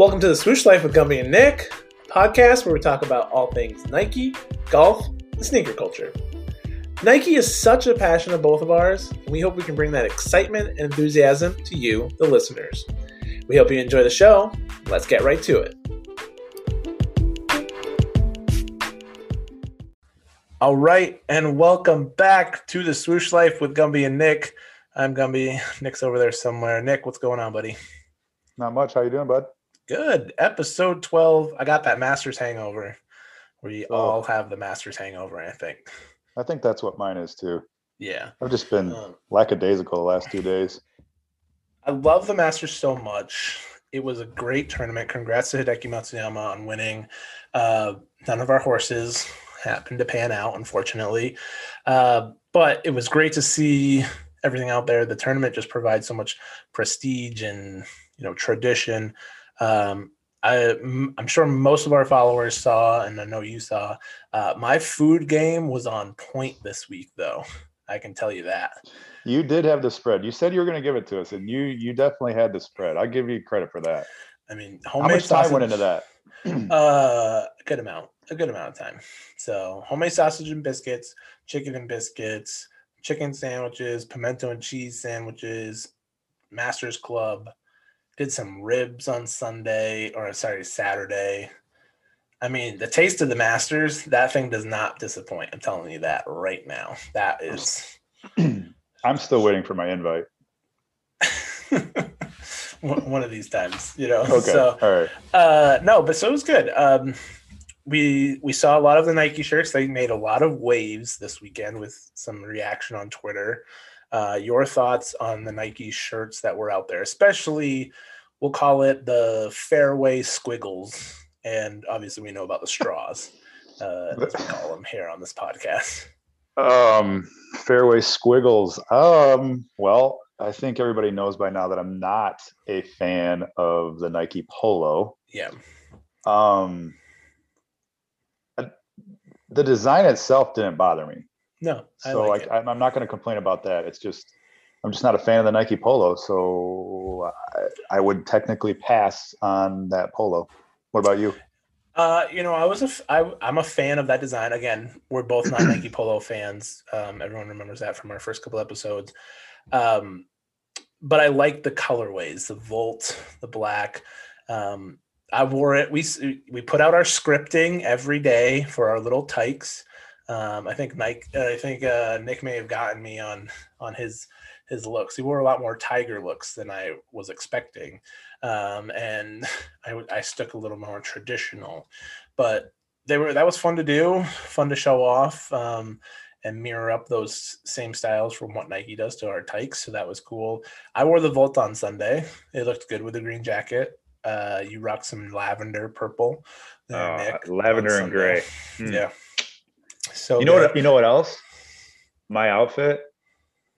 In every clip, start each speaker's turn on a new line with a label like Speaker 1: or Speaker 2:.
Speaker 1: Welcome to the Swoosh Life with Gumby and Nick, podcast where we talk about all things Nike, golf, and sneaker culture. Nike is such a passion of both of ours, and we hope we can bring that excitement and enthusiasm to you, the listeners. We hope you enjoy the show. Let's get right to it. All right, and welcome back to the Swoosh Life with Gumby and Nick. I'm Gumby. Nick's over there somewhere. Nick, what's going on, buddy?
Speaker 2: Not much. How you doing, bud?
Speaker 1: Good. Episode 12. I got that Masters hangover. We oh. all have the Masters hangover, I think.
Speaker 2: I think that's what mine is too.
Speaker 1: Yeah.
Speaker 2: I've just been um, lackadaisical the last two days.
Speaker 1: I love the Masters so much. It was a great tournament. Congrats to Hideki Matsuyama on winning. Uh, none of our horses happened to pan out, unfortunately. Uh, but it was great to see everything out there. The tournament just provides so much prestige and you know tradition. Um, I, am sure most of our followers saw, and I know you saw. Uh, my food game was on point this week, though. I can tell you that.
Speaker 2: You did have the spread. You said you were going to give it to us, and you you definitely had the spread. I'll give you credit for that.
Speaker 1: I mean,
Speaker 2: homemade How much sausage, time went into that?
Speaker 1: uh, a good amount, a good amount of time. So, homemade sausage and biscuits, chicken and biscuits, chicken sandwiches, pimento and cheese sandwiches, Masters Club. Did some ribs on Sunday or sorry, Saturday. I mean, the taste of the Masters, that thing does not disappoint. I'm telling you that right now. That is.
Speaker 2: I'm still waiting for my invite.
Speaker 1: One of these times, you know.
Speaker 2: Okay. So, all right.
Speaker 1: Uh, no, but so it was good. Um, we we saw a lot of the Nike shirts. They made a lot of waves this weekend with some reaction on Twitter. Uh, your thoughts on the Nike shirts that were out there, especially we'll call it the fairway squiggles, and obviously we know about the straws, uh, as we call them here on this podcast.
Speaker 2: Um, fairway squiggles. Um, well, I think everybody knows by now that I'm not a fan of the Nike Polo.
Speaker 1: Yeah.
Speaker 2: Um, the design itself didn't bother me.
Speaker 1: No,
Speaker 2: I so like, like I'm not going to complain about that. It's just I'm just not a fan of the Nike Polo, so I, I would technically pass on that polo. What about you?
Speaker 1: Uh, you know, I was a f- I, I'm a fan of that design. Again, we're both not Nike Polo fans. Um, everyone remembers that from our first couple episodes. Um, but I like the colorways, the Volt, the black. Um, I wore it. We we put out our scripting every day for our little tykes. Um, I think Mike. Uh, I think uh, Nick may have gotten me on on his his looks. He wore a lot more tiger looks than I was expecting, um, and I, I stuck a little more traditional. But they were that was fun to do, fun to show off. Um, and mirror up those same styles from what Nike does to our tykes. So that was cool. I wore the Volt on Sunday. It looked good with the green jacket. Uh, you rock some lavender purple.
Speaker 2: Uh, Nick, lavender and gray.
Speaker 1: Hmm. Yeah. So
Speaker 2: you know good. what? You know what else? My outfit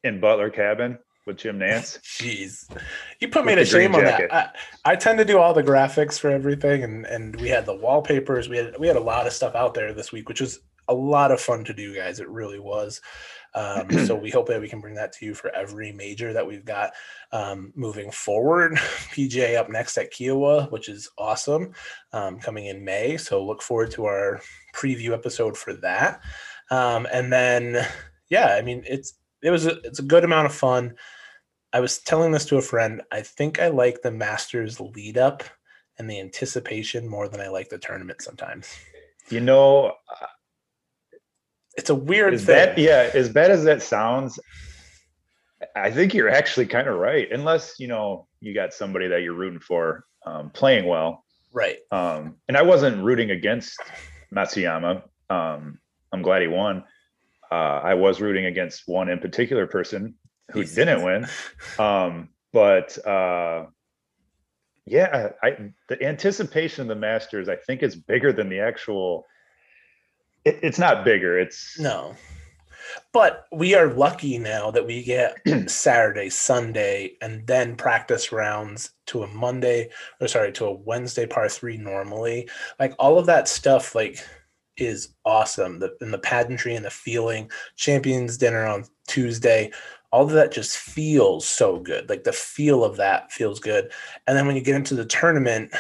Speaker 2: in Butler Cabin with Jim Nantz.
Speaker 1: Jeez, you put me to shame on that. I, I, tend to do all the graphics for everything, and and we had the wallpapers. We had we had a lot of stuff out there this week, which was a lot of fun to do, guys. It really was. Um, so we hope that we can bring that to you for every major that we've got um, moving forward. PGA up next at Kiawah, which is awesome, um, coming in May. So look forward to our preview episode for that. Um, and then, yeah, I mean, it's it was a, it's a good amount of fun. I was telling this to a friend. I think I like the Masters lead up and the anticipation more than I like the tournament sometimes.
Speaker 2: You know,
Speaker 1: it's a weird
Speaker 2: thing. Bad, yeah, as bad as that sounds, I think you're actually kind of right. Unless you know you got somebody that you're rooting for um, playing well,
Speaker 1: right?
Speaker 2: Um, and I wasn't rooting against Matsuyama. Um, I'm glad he won. Uh, I was rooting against one in particular person who didn't win. Um, but uh, yeah, I the anticipation of the Masters, I think, is bigger than the actual it, it's not bigger. It's
Speaker 1: no. But we are lucky now that we get Saturday, Sunday, and then practice rounds to a Monday, or sorry, to a Wednesday par three normally. Like all of that stuff, like is awesome. The and the pageantry and the feeling. Champions dinner on Tuesday. All of that just feels so good. Like the feel of that feels good. And then when you get into the tournament,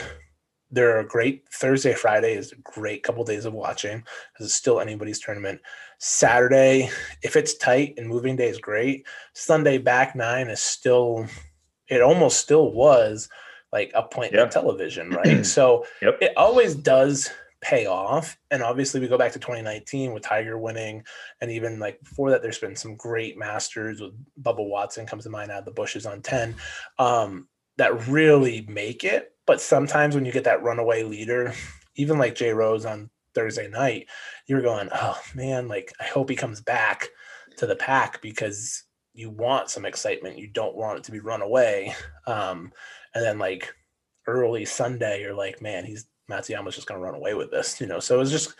Speaker 1: there are great Thursday, Friday is a great couple days of watching because it's still anybody's tournament. Saturday, if it's tight and moving day is great. Sunday back nine is still, it almost still was like a point appointment television, right? so
Speaker 2: yep.
Speaker 1: it always does pay off. And obviously, we go back to 2019 with Tiger winning, and even like before that, there's been some great masters with Bubba Watson comes to mind out of the bushes on 10 um, that really make it. But sometimes when you get that runaway leader, even like Jay Rose on Thursday night, you're going, oh man, like I hope he comes back to the pack because you want some excitement. You don't want it to be run away. Um, and then like early Sunday, you're like, man, he's Matsuyama's just going to run away with this, you know. So it was just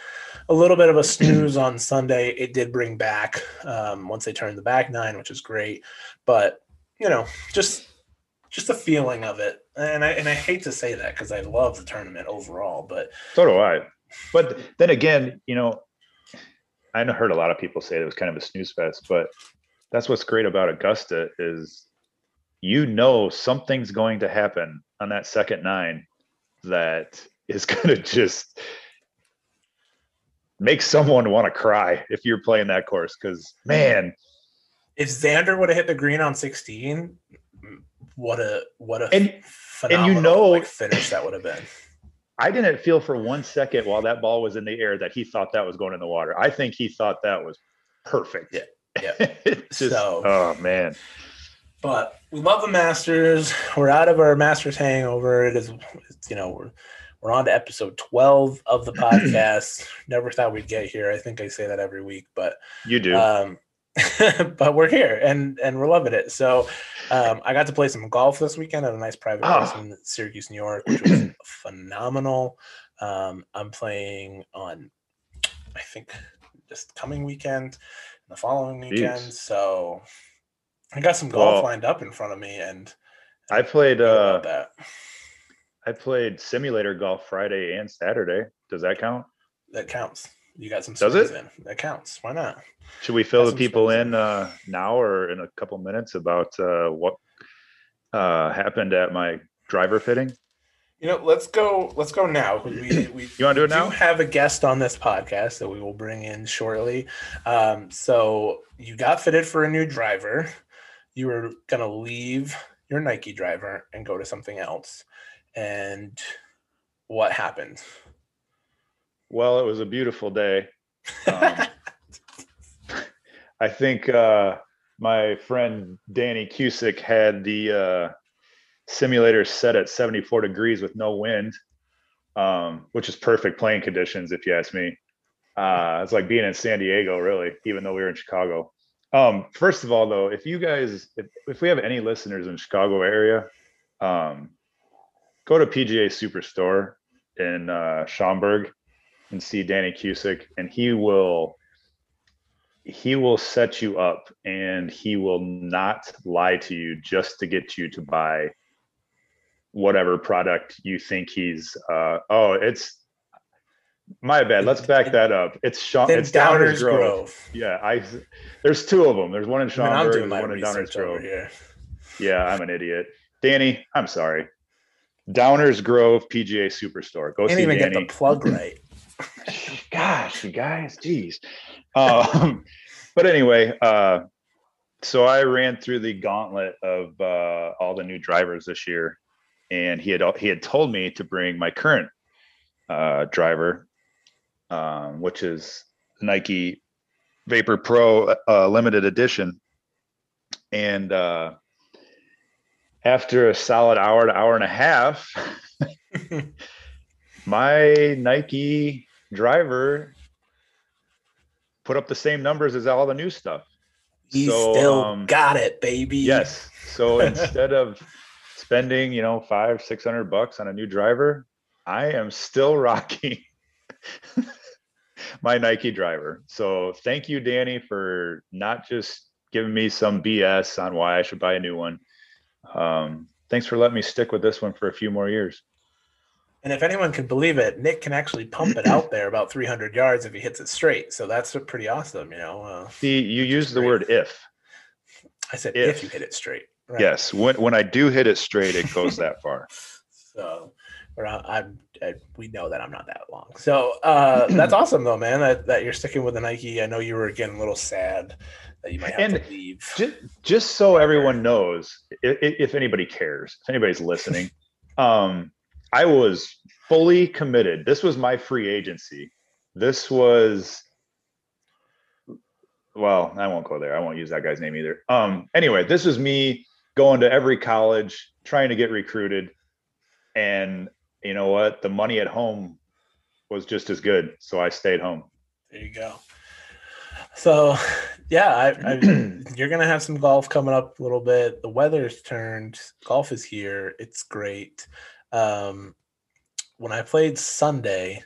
Speaker 1: a little bit of a snooze on Sunday. It did bring back um, once they turned the back nine, which is great, but you know, just just the feeling of it. And I and I hate to say that because I love the tournament overall, but
Speaker 2: so do I. But then again, you know, I heard a lot of people say it was kind of a snooze fest, but that's what's great about Augusta is you know something's going to happen on that second nine that is going to just make someone want to cry if you're playing that course because man.
Speaker 1: If xander would have hit the green on 16 what a what a
Speaker 2: and, and you know
Speaker 1: like finish that would have been
Speaker 2: i didn't feel for one second while that ball was in the air that he thought that was going in the water. I think he thought that was perfect.
Speaker 1: Yeah. Yeah.
Speaker 2: Just, so oh man.
Speaker 1: but we love the masters. We're out of our masters hangover. It is you know we're we're on to episode 12 of the podcast. Never thought we'd get here. I think I say that every week, but
Speaker 2: you do.
Speaker 1: Um, but we're here and and we're loving it. So um, I got to play some golf this weekend at a nice private oh. course in Syracuse, New York, which was phenomenal. Um, I'm playing on, I think, this coming weekend, and the following weekend. Jeez. So I got some golf well, lined up in front of me, and,
Speaker 2: and I played. Uh, that. I played simulator golf Friday and Saturday. Does that count?
Speaker 1: That counts. You got some.
Speaker 2: Does it?
Speaker 1: In. That counts. Why not?
Speaker 2: Should we fill the people in uh, now or in a couple minutes about uh, what uh, happened at my driver fitting?
Speaker 1: You know, let's go. Let's go now. We, we
Speaker 2: you want to do it now?
Speaker 1: have a guest on this podcast that we will bring in shortly. Um, so you got fitted for a new driver. You were gonna leave your Nike driver and go to something else and what happened?
Speaker 2: Well, it was a beautiful day. Um, I think uh, my friend Danny Cusick had the uh, simulator set at 74 degrees with no wind, um, which is perfect playing conditions, if you ask me. Uh, it's like being in San Diego, really, even though we were in Chicago. Um, first of all, though, if you guys, if, if we have any listeners in Chicago area, um, go to PGA Superstore in uh, Schaumburg and see Danny Cusick, and he will he will set you up and he will not lie to you just to get you to buy whatever product you think he's uh oh it's my bad let's back that up it's Sean it's downers, downers grove. grove. yeah i there's two of them there's one in schaumburg I mean, one in downers grove yeah i'm an idiot danny i'm sorry Downers Grove PGA Superstore. Go Can't see even Danny.
Speaker 1: get the plug right.
Speaker 2: Gosh, you guys, geez. Um, but anyway, uh, so I ran through the gauntlet of uh, all the new drivers this year, and he had he had told me to bring my current uh, driver, um, which is Nike Vapor Pro uh, limited edition, and uh, after a solid hour to hour and a half, my Nike driver put up the same numbers as all the new stuff.
Speaker 1: He so, still um, got it, baby.
Speaker 2: Yes. So instead of spending, you know, five, six hundred bucks on a new driver, I am still rocking my Nike driver. So thank you, Danny, for not just giving me some BS on why I should buy a new one um, thanks for letting me stick with this one for a few more years.
Speaker 1: And if anyone can believe it, Nick can actually pump it out there about 300 yards if he hits it straight. So that's pretty awesome, you know. Uh,
Speaker 2: See, you use the word if.
Speaker 1: I said if, if you hit it straight.
Speaker 2: Right? Yes, when when I do hit it straight, it goes that far.
Speaker 1: So, I'm, I, we know that I'm not that long. So uh, that's awesome though, man. That, that you're sticking with the Nike. I know you were getting a little sad that you might have
Speaker 2: And
Speaker 1: to leave.
Speaker 2: just, just so everyone knows, if, if anybody cares, if anybody's listening, um, I was fully committed. This was my free agency. This was, well, I won't go there. I won't use that guy's name either. Um, anyway, this was me going to every college, trying to get recruited. And you know what? The money at home was just as good. So I stayed home.
Speaker 1: There you go. So, yeah, I, I, you're gonna have some golf coming up a little bit. The weather's turned. Golf is here. It's great. Um, when I played Sunday,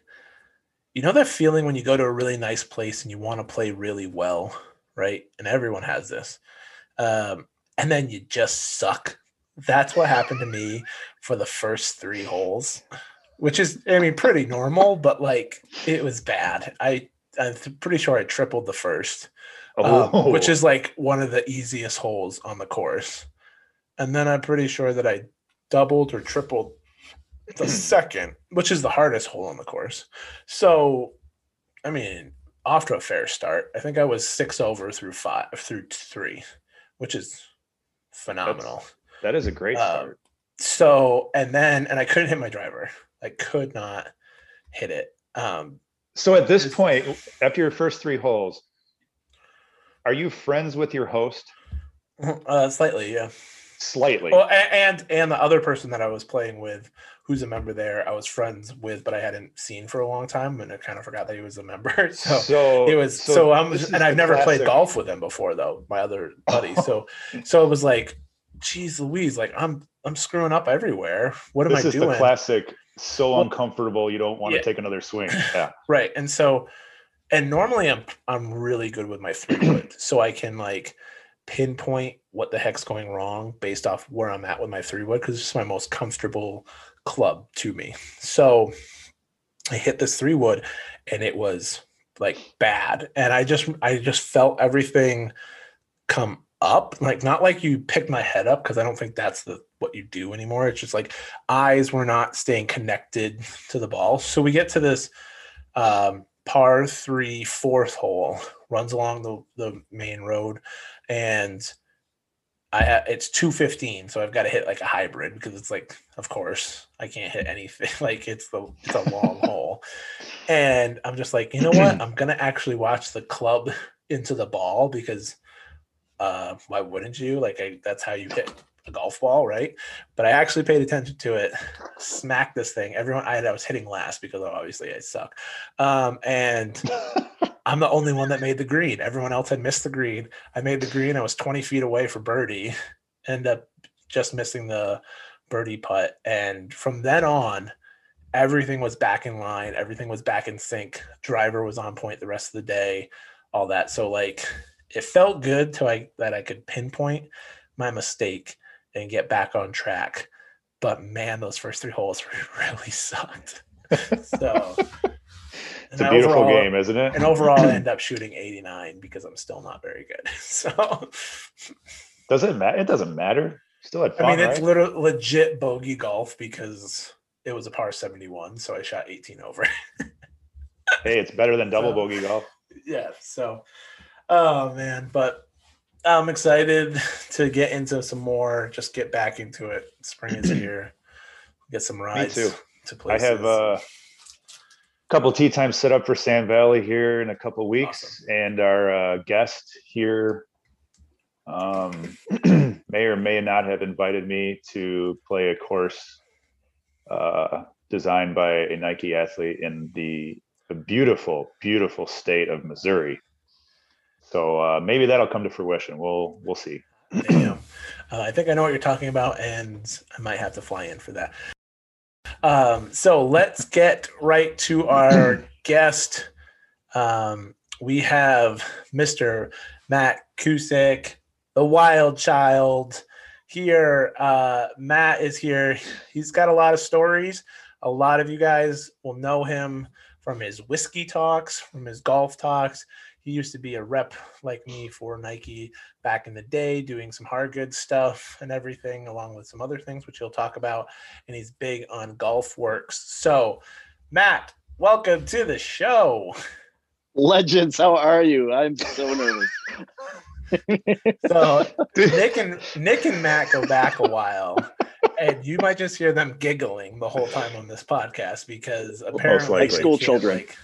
Speaker 1: you know that feeling when you go to a really nice place and you want to play really well, right? And everyone has this. Um, and then you just suck. That's what happened to me for the first three holes, which is, I mean, pretty normal, but like it was bad. I I'm pretty sure I tripled the first, um,
Speaker 2: Oh,
Speaker 1: which is like one of the easiest holes on the course. And then I'm pretty sure that I doubled or tripled the second, which is the hardest hole on the course. So, I mean, off to a fair start. I think I was six over through five through three, which is phenomenal.
Speaker 2: that is a great
Speaker 1: Um,
Speaker 2: start.
Speaker 1: So, and then, and I couldn't hit my driver. I could not hit it. Um,
Speaker 2: So at this point, after your first three holes, are you friends with your host?
Speaker 1: uh, slightly, yeah.
Speaker 2: Slightly.
Speaker 1: Well, and and the other person that I was playing with, who's a member there, I was friends with, but I hadn't seen for a long time, and I kind of forgot that he was a member. So
Speaker 2: so
Speaker 1: it was so, I'm and I've never played golf with him before though, my other buddy. So so it was like, geez Louise, like I'm I'm screwing up everywhere. What am
Speaker 2: This
Speaker 1: I
Speaker 2: is
Speaker 1: doing?
Speaker 2: the classic. So
Speaker 1: Well-
Speaker 2: uncomfortable, you don't want
Speaker 1: Yeah.
Speaker 2: to take another swing. Yeah.
Speaker 1: Right. And so and normally I'm I'm really good with my three wood. so I can like pinpoint what the heck's going wrong based off where I'm at with my three wood because it's my most comfortable club to me. So I hit this three wood and it was like bad. And I just I just felt everything come up. Like not like you picked my head up because I don't think that's the what you do anymore. It's just like eyes were not staying connected to the ball. So we get to this um, par three fourth hole, runs along the, the main road, and I it's two fifteen, so I've got to hit like a hybrid because it's like, of course, I can't hit anything. Like it's the it's a long hole, and I'm just like, you know what? I'm gonna actually watch the club into the ball because uh, why wouldn't you? Like I, that's how you hit a golf ball, right? But I actually paid attention to it. Smack this thing. Everyone, I, I was hitting last because obviously I suck, um, and I'm the only one that made the green. Everyone else had missed the green. I made the green. I was 20 feet away for birdie. End up just missing the birdie putt, and from then on. Everything was back in line. Everything was back in sync. Driver was on point the rest of the day. All that. So like, it felt good to like that I could pinpoint my mistake and get back on track. But man, those first three holes really sucked. So
Speaker 2: It's a beautiful
Speaker 1: overall-
Speaker 2: game, isn't it?
Speaker 1: And overall, I end up shooting 89 because I'm still not very good. So
Speaker 2: Does it matter? It doesn't matter. Still had fun,
Speaker 1: I mean, it's
Speaker 2: right?
Speaker 1: literally legit bogey golf because it was a par 71, so I shot 18 over.
Speaker 2: hey, it's better than double
Speaker 1: So-
Speaker 2: bogey golf.
Speaker 1: yeah. So, oh man, but I'm excited to get into some more. Just get back into it. Spring is here. Get some rides.
Speaker 2: too.
Speaker 1: To
Speaker 2: I have uh, a couple tee times set up for Sand Valley here in a couple weeks, and our uh, guest here um, may or may not have invited me to play a course uh, designed by a Nike athlete in the, the beautiful, beautiful state of Missouri. So uh, maybe that'll come to fruition. We'll we'll see.
Speaker 1: Uh, I think I know what you're talking about, and I might have to fly in for that. Um, so let's get right to our guest. Um, we have Mr. Matt Kusek, the wild child here. Uh, Matt is here. He's got a lot of stories. A lot of you guys will know him from his whiskey talks, from his golf talks. He used to be a rep like me for Nike back in the day, doing some hard goods stuff and everything, along with some other things, which he'll talk about. And he's big on golf works. So, Matt, welcome to the show.
Speaker 3: Legends, how are you? I'm so nervous.
Speaker 1: so Nick and Nick and Matt go back a while, and you might just hear them giggling the whole time on this podcast because apparently
Speaker 3: like school children.
Speaker 1: Like,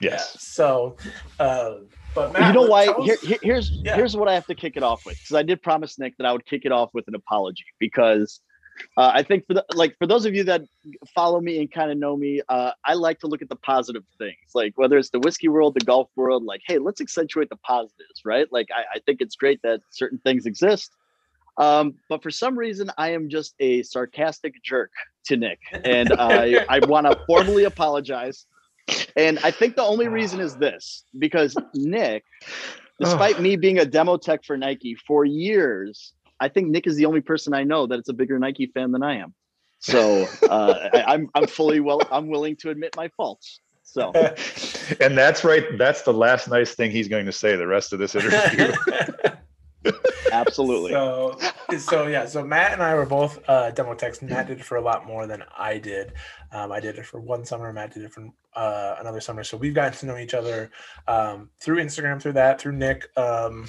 Speaker 2: yes.
Speaker 1: Yeah, so, uh, but Matt,
Speaker 3: you know why? here, here, here's yeah. here's what I have to kick it off with because I did promise Nick that I would kick it off with an apology because uh, I think for the like for those of you that follow me and kind of know me, uh, I like to look at the positive things, like whether it's the whiskey world, the golf world. Like, hey, let's accentuate the positives, right? Like, I, I think it's great that certain things exist. Um, but for some reason, I am just a sarcastic jerk to Nick, and I I want to formally apologize and I think the only reason is this because Nick, despite me being a demo tech for Nike for years, I think Nick is the only person I know that it's a bigger Nike fan than I am. So uh, I, I'm I'm fully well I'm willing to admit my faults. So
Speaker 2: and that's right. That's the last nice thing he's going to say the rest of this interview.
Speaker 3: Absolutely.
Speaker 1: So, so yeah. So Matt and I were both uh, demo techs. Matt did it for a lot more than I did. Um, I did it for one summer. Matt did it for uh, another summer. So we've gotten to know each other um, through Instagram, through that, through Nick, um,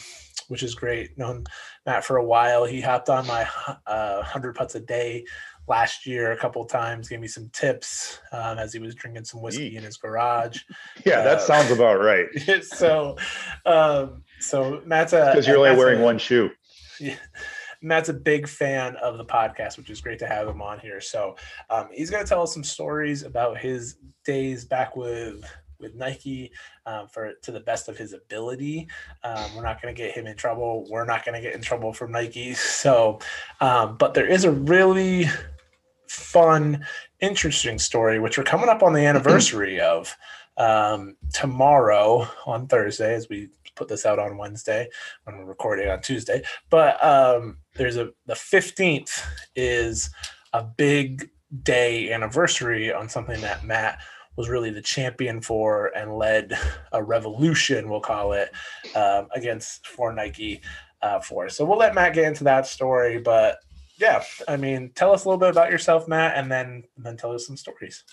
Speaker 1: which is great. Known Matt for a while. He hopped on my uh, hundred putts a day last year a couple times, gave me some tips um, as he was drinking some whiskey Eek. in his garage.
Speaker 2: Yeah, that uh, sounds about right.
Speaker 1: so, um, so Matt's a
Speaker 2: because you're only Matt's wearing a, one shoe.
Speaker 1: Yeah. Matt's a big fan of the podcast, which is great to have him on here. So um, he's going to tell us some stories about his days back with with Nike um, for to the best of his ability. Um, we're not going to get him in trouble. We're not going to get in trouble from Nike. So, um, but there is a really fun, interesting story, which we're coming up on the anniversary of um, tomorrow on Thursday, as we put this out on Wednesday when we're recording on Tuesday. But um, there's a the 15th is a big day anniversary on something that Matt was really the champion for and led a revolution, we'll call it, um, against for Nike uh, for. So we'll let Matt get into that story, but yeah, I mean, tell us a little bit about yourself, Matt, and then and then tell us some stories.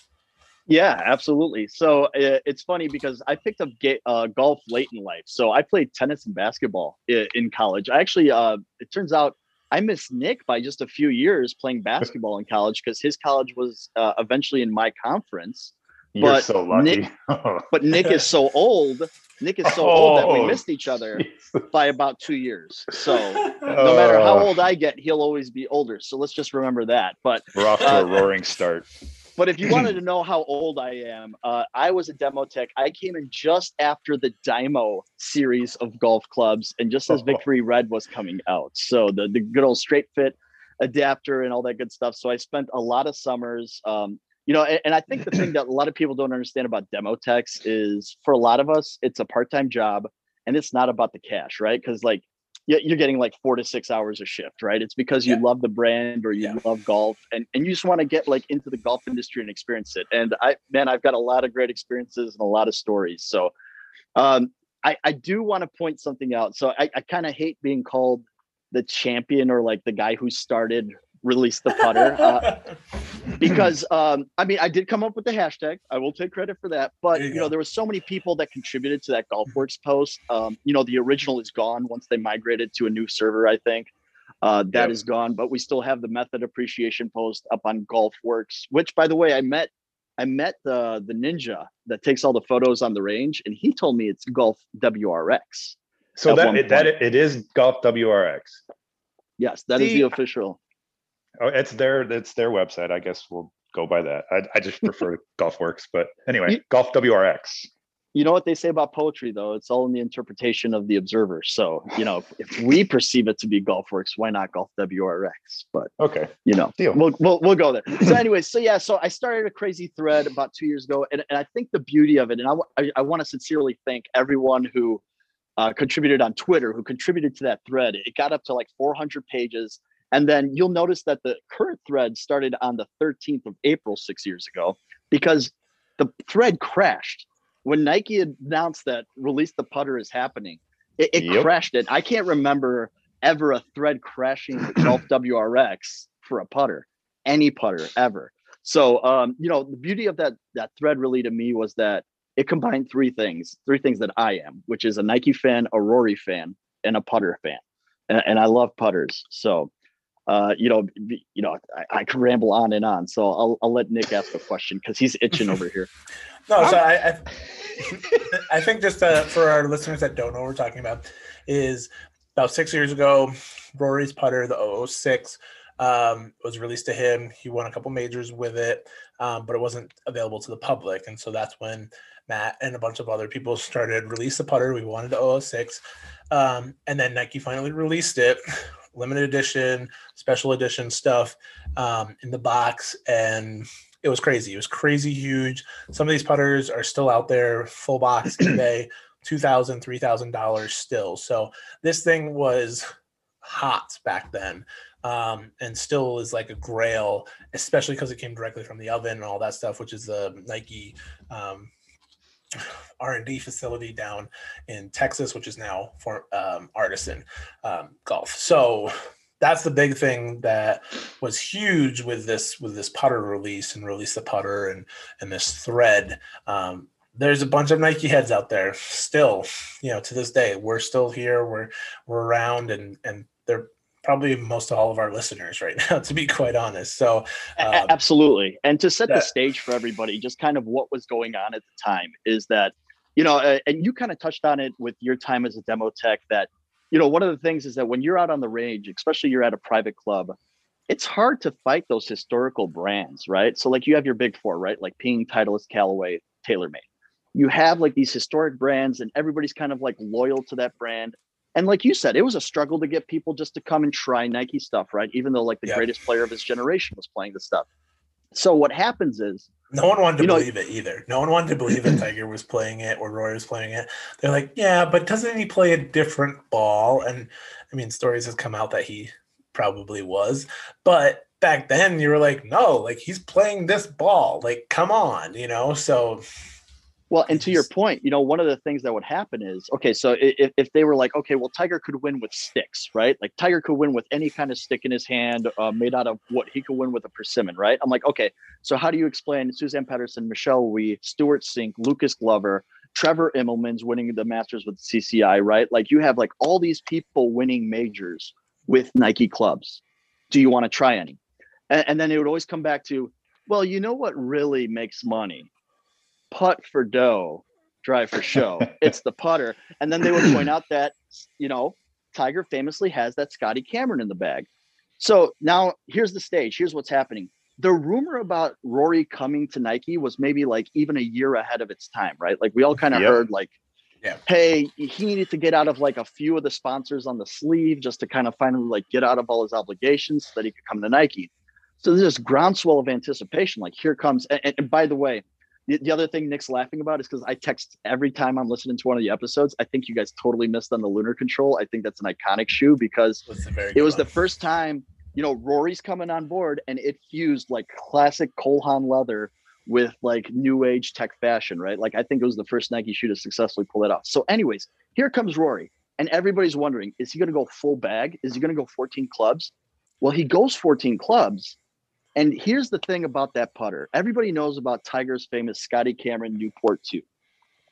Speaker 3: Yeah, absolutely. So uh, it's funny because I picked up ga- uh, golf late in life. So I played tennis and basketball in, in college. I actually, uh, it turns out, I missed Nick by just a few years playing basketball in college because his college was uh, eventually in my conference.
Speaker 2: You're but so lucky.
Speaker 3: Nick, but Nick is so old. Nick is so oh, old that we oh, missed each other geez. by about two years. So no matter how oh. old I get, he'll always be older. So let's just remember that. But
Speaker 2: we're off to uh, a roaring start.
Speaker 3: But if you wanted to know how old I am, uh, I was a demo tech. I came in just after the Dymo series of golf clubs, and just as oh. Victory Red was coming out. So the the good old straight fit adapter and all that good stuff. So I spent a lot of summers um, you know and, and, i think the thing that a lot of people don't understand about demo techs is for a lot of us it's a part-time job and it's not about the cash right because like you're getting like four to six hours a shift right it's because you yeah. love the brand or you yeah. love golf and, and you just want to get like into the golf industry and experience it and i man i've got a lot of great experiences and a lot of stories so um, I, I do want to point something out so i, I kind of hate being called the champion or like the guy who started release the putter uh, because um, I mean I did come up with the hashtag. I will take credit for that. But you, you know there were so many people that contributed to that GolfWorks post. Um, you know the original is gone once they migrated to a new server. I think uh, that yep. is gone, but we still have the method appreciation post up on GolfWorks. Which by the way I met. I met the the ninja that takes all the photos on the range, and he told me it's Golf WRX.
Speaker 2: So that it, that it is Golf WRX.
Speaker 3: Yes, that See, is the official.
Speaker 2: Oh, it's their it's their website. I guess we'll go by that. I, I just prefer GolfWorks, but anyway, Golf WRX.
Speaker 3: You know what they say about poetry, though? It's all in the interpretation of the observer. So you know, if we perceive it to be GolfWorks, why not Golf WRX? But
Speaker 2: okay,
Speaker 3: you know, Deal. We'll, we'll we'll go there. So, anyways, so yeah, so I started a crazy thread about two years ago, and, and I think the beauty of it, and I I, I want to sincerely thank everyone who uh, contributed on Twitter, who contributed to that thread. It got up to like 400 pages. And then you'll notice that the current thread started on the 13th of April six years ago because the thread crashed when Nike announced that release the putter is happening, it, it
Speaker 2: Yep.
Speaker 3: crashed it. I can't remember ever a thread crashing the Golf WRX for a putter, any putter ever. So um, you know, the beauty of that that thread really to me was that it combined three things, three things that I am, which is a Nike fan, a Rory fan, and a putter fan. And, and I love putters. So uh, you know, b- you know, I, I could ramble on and on. So I'll I'll let Nick ask a question because he's itching over here.
Speaker 1: No, so I, I, I think just uh, for our listeners that don't know what we're talking about, is about six years ago, Rory's putter, the 006, um, was released to him. He won a couple majors with it, um, but it wasn't available to the public. And so that's when Matt and a bunch of other people started release the putter. We wanted the 006. Um, and then Nike finally released it, limited edition, special edition stuff um, in the box. And it was crazy. It was crazy huge. Some of these putters are still out there, full box eBay, two thousand, three thousand dollars still. So this thing was hot back then, um, and still is like a grail, especially because it came directly from the oven and all that stuff, which is the Nike um, R and D facility down in Texas, which is now for um, Artisan um, Golf. So that's the big thing that was huge with this with this putter release and release the putter and and this thread. Um, there's a bunch of nike heads out there still you know to this day. We're still here. We're we're around and and they're probably most all of our listeners right now to be quite honest so um,
Speaker 3: Absolutely. And to set the stage for everybody, just kind of what was going on at the time is that, you know, uh, and you kind of touched on it with your time as a demo tech that, you know, one of the things is that when you're out on the range, especially you're at a private club, it's hard to fight those historical brands, right? So like you have your big four, right? Like Ping, Titleist, Callaway, TaylorMade. You have like these historic brands and everybody's kind of like loyal to that brand. And like you said, it was a struggle to get people just to come and try Nike stuff, right? Even though like the
Speaker 1: Yeah.
Speaker 3: greatest player of his generation was playing the stuff. So what happens is,
Speaker 1: no one wanted to
Speaker 3: know-
Speaker 1: believe it either no one wanted to believe that tiger was playing it or rory was playing it they're like yeah but doesn't he play a different ball and i mean stories have come out that he probably was but back then you were like no like he's playing this ball like come on you know so
Speaker 3: well, and to your point, you know, one of the things that would happen is, okay, so if, if they were like, okay, well, Tiger could win with sticks, right? Like Tiger could win with any kind of stick in his hand, uh, made out of what he could win with a persimmon, right? I'm like, okay, so how do you explain Suzann Pettersen, Michelle Wie, Stewart Cink, Lucas Glover, Trevor Immelman's winning the Masters with CCI, right? Like you have like all these people winning majors with Nike clubs. Do you want to try any? And, and then it would always come back to, well, you know what really makes money? Putt for dough, drive for show. it's the putter. And then they would point out that, you know, Tiger famously has that Scotty Cameron in the bag. So now here's the stage. Here's what's happening. The rumor about Rory coming to Nike was maybe like even a year ahead of its time, right? Like we all kind of
Speaker 2: Yep.
Speaker 3: heard like,
Speaker 1: Yeah.
Speaker 3: hey, he needed to get out of like a few of the sponsors on the sleeve just to kind of finally like get out of all his obligations so that he could come to Nike. So there's this groundswell of anticipation. Like here comes, and, and- and by the way, the, the other thing Nick's laughing about is because I text every time I'm listening to one of the episodes. I think you guys totally missed on the lunar control. I think that's an iconic shoe because
Speaker 1: it was a very
Speaker 3: it
Speaker 1: good
Speaker 3: was the first time you know Rory's coming on board and it fused like classic Cole Haan leather with like new age tech fashion, right? Like I think it was the first Nike shoe to successfully pull it off. So, anyways, here comes Rory, and everybody's wondering: is he going to go full bag? Is he going to go 14 clubs? Well, he goes 14 clubs. And here's the thing about that putter. Everybody knows about Tiger's famous Scotty Cameron Newport 2.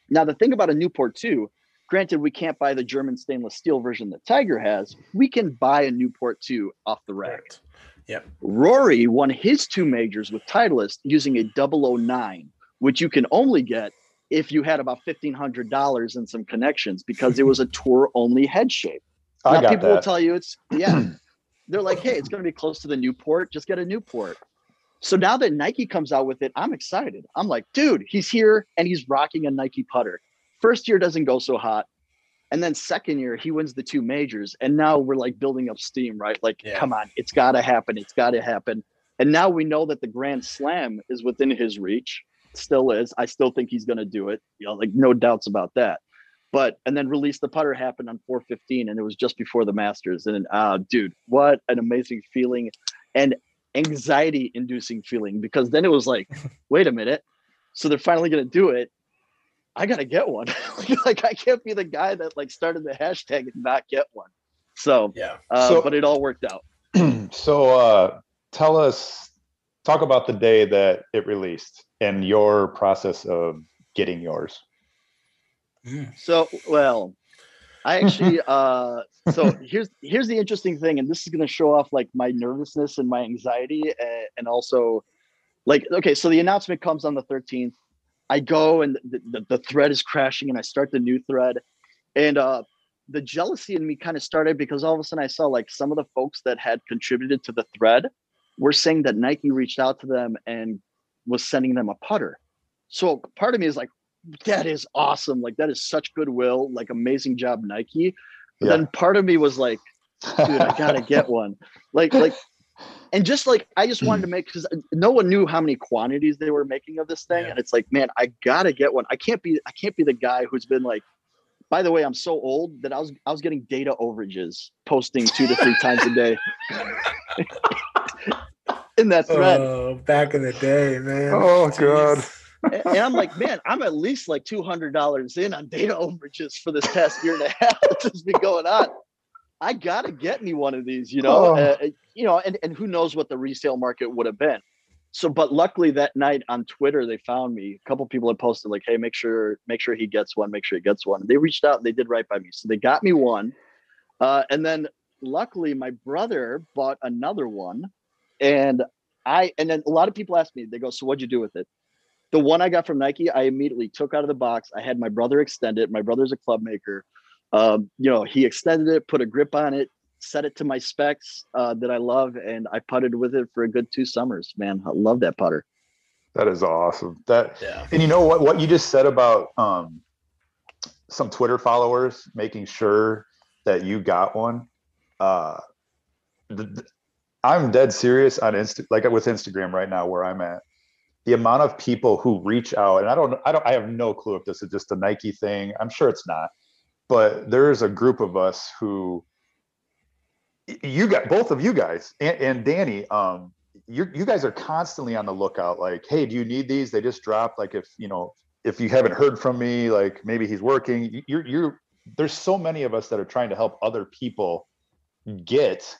Speaker 3: Now, the thing about a Newport 2, granted, we can't buy the German stainless steel version that Tiger has. We can buy a Newport 2 off the rack.
Speaker 1: Correct. Yep.
Speaker 3: Rory won his two majors with Titleist using a 009, which you can only get if you had about $1,500 and some connections because it was a tour only head shape.
Speaker 2: I
Speaker 3: now,
Speaker 2: got
Speaker 3: people will tell you it's, yeah, they're like, hey, it's going to be close to the Newport. Just get a Newport. So now that Nike comes out with it, I'm excited. I'm like, dude, he's here and he's rocking a Nike putter. First year doesn't go so hot. And then second year, he wins the two majors. And now we're like building up steam, right? Like,
Speaker 1: Yeah.
Speaker 3: come on, it's got to happen. It's got to happen. And now we know that the Grand Slam is within his reach. Still is. I still think he's going to do it. You know, like no doubts about that. But and then release the putter happened on 415, and it was just before the Masters. And uh, dude, what an amazing feeling and anxiety-inducing feeling because then it was like, wait a minute, so they're finally going to do it. I gotta get one. like I can't be the guy that like started the hashtag and not get one. So
Speaker 1: yeah,
Speaker 3: uh,
Speaker 2: So-
Speaker 3: but it all worked out.
Speaker 2: so uh tell us talk about the day that it released and your process of getting yours
Speaker 1: Mm.
Speaker 3: So well, I actually uh so here's here's the interesting thing, and this is gonna show off like my nervousness and my anxiety and, and also like okay, so the announcement comes on the 13th. I go and the, the, the thread is crashing and I start the new thread. And uh the jealousy in me kind of started because all of a sudden I saw like some of the folks that had contributed to the thread were saying that Nike reached out to them and was sending them a putter. So part of me is like, that is awesome. Like that is such goodwill. Like amazing job, Nike. But
Speaker 2: Yeah.
Speaker 3: then part of me was like, dude, I gotta get one. Like, like, and just like I just wanted to make because no one knew how many quantities they were making of this thing,
Speaker 1: Yeah.
Speaker 3: and it's like, man, I gotta get one. I can't be, I can't be the guy who's been like. By the way, I'm so old that I was I was getting data overages, posting two to three times a day in that thread.
Speaker 1: Oh, back in the day, man.
Speaker 2: Oh, God.
Speaker 3: And and I'm like, man, I'm at least like two hundred dollars in on data overages for this past year and a half that's just been going on. I gotta get me one of these, you know,
Speaker 2: Oh.
Speaker 3: uh, you know, and and who knows what the resale market would have been. So, but luckily that night on Twitter they found me. A couple people had posted like, "Hey, make sure make sure he gets one. Make sure he gets one." They reached out. and They did right by me, so they got me one. Uh, and then luckily my brother bought another one, and I and then a lot of people ask me. They go, "So what'd you do with it?" The one I got from Nike, I immediately took out of the box. I had my brother extend it. My brother's a club maker. Um, you know, he extended it, put a grip on it, set it to my specs uh, that I love, and I putted with it for a good two summers. Man, I love that putter.
Speaker 2: that is awesome that
Speaker 1: Yeah.
Speaker 2: and you know what what you just said about um some twitter followers making sure that you got one uh th- th- i'm dead serious on insta like with instagram right now where i'm at the amount of people who reach out and i don't i don't i have no clue if this is just a nike thing. I'm sure it's not. But there's a group of us who you got both of you guys and, and danny um you you guys are constantly on the lookout like hey do you need these? They just dropped like if you know if you haven't heard from me like maybe he's working. You're you're there's so many of us that are trying to help other people get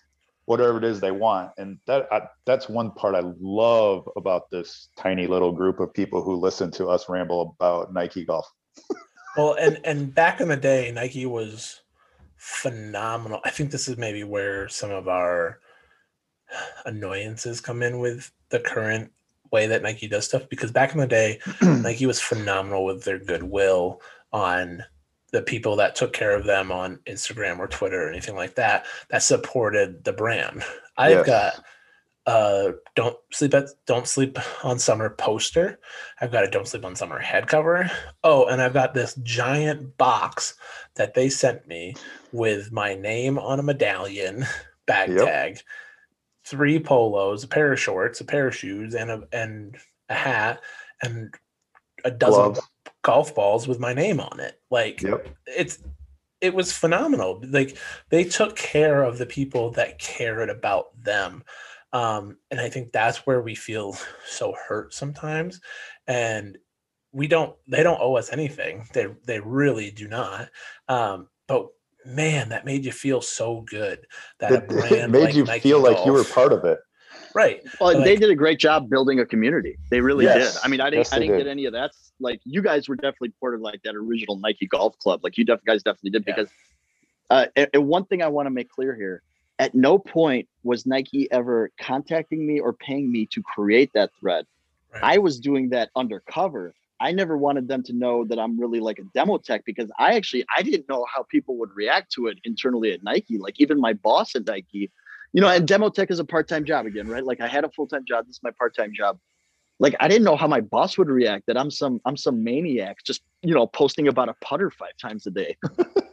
Speaker 2: whatever it is they want and that I, that's one part i love about this tiny little group of people who listen to us ramble about nike golf
Speaker 1: Well, and and back in the day, Nike was phenomenal. I think this is maybe where some of our annoyances come in with the current way that Nike does stuff. Because back in the day, Nike was phenomenal with their goodwill on the people that took care of them on Instagram or Twitter or anything like that that supported the brand. I've
Speaker 2: Yes.
Speaker 1: got uh don't sleep at don't sleep on summer poster. I've got a don't sleep on summer head cover. Oh, and I've got this giant box that they sent me with my name on a medallion, bag
Speaker 2: Yep.
Speaker 1: tag, three polos, a pair of shorts, a pair of shoes, and a and a hat, and a dozen
Speaker 2: Gloves.
Speaker 1: Golf balls with my name on it. Like
Speaker 2: yep
Speaker 1: it's it was phenomenal. Like they took care of the people that cared about them. Um, and I think that's where we feel so hurt sometimes. And we don't they don't owe us anything. They they really do not. Um, but man, that made you feel so good that
Speaker 2: it, it
Speaker 1: brand
Speaker 2: made
Speaker 1: like
Speaker 2: you
Speaker 1: Nike
Speaker 2: feel like you were part of it
Speaker 1: right.
Speaker 3: Well, they did a great job building a community. They really
Speaker 2: Yes.
Speaker 3: did. I mean, I didn't,
Speaker 2: Yes,
Speaker 3: I didn't
Speaker 2: did.
Speaker 3: get any of that. Like you guys were definitely part of like that original Nike Golf Club. Like you def- guys definitely did
Speaker 1: Yeah.
Speaker 3: because. Uh, and, and one thing I want to make clear here: at no point was Nike ever contacting me or paying me to create that thread.
Speaker 1: Right.
Speaker 3: I was doing that undercover. I never wanted them to know that I'm really like a demo tech because I actually I didn't know how people would react to it internally at Nike. Like even my boss at Nike, you know, and demo tech is a part-time job again, right? Like I had a full-time job, this is my part-time job. Like I didn't know how my boss would react that I'm some I'm some maniac just, you know, posting about a putter five times a day.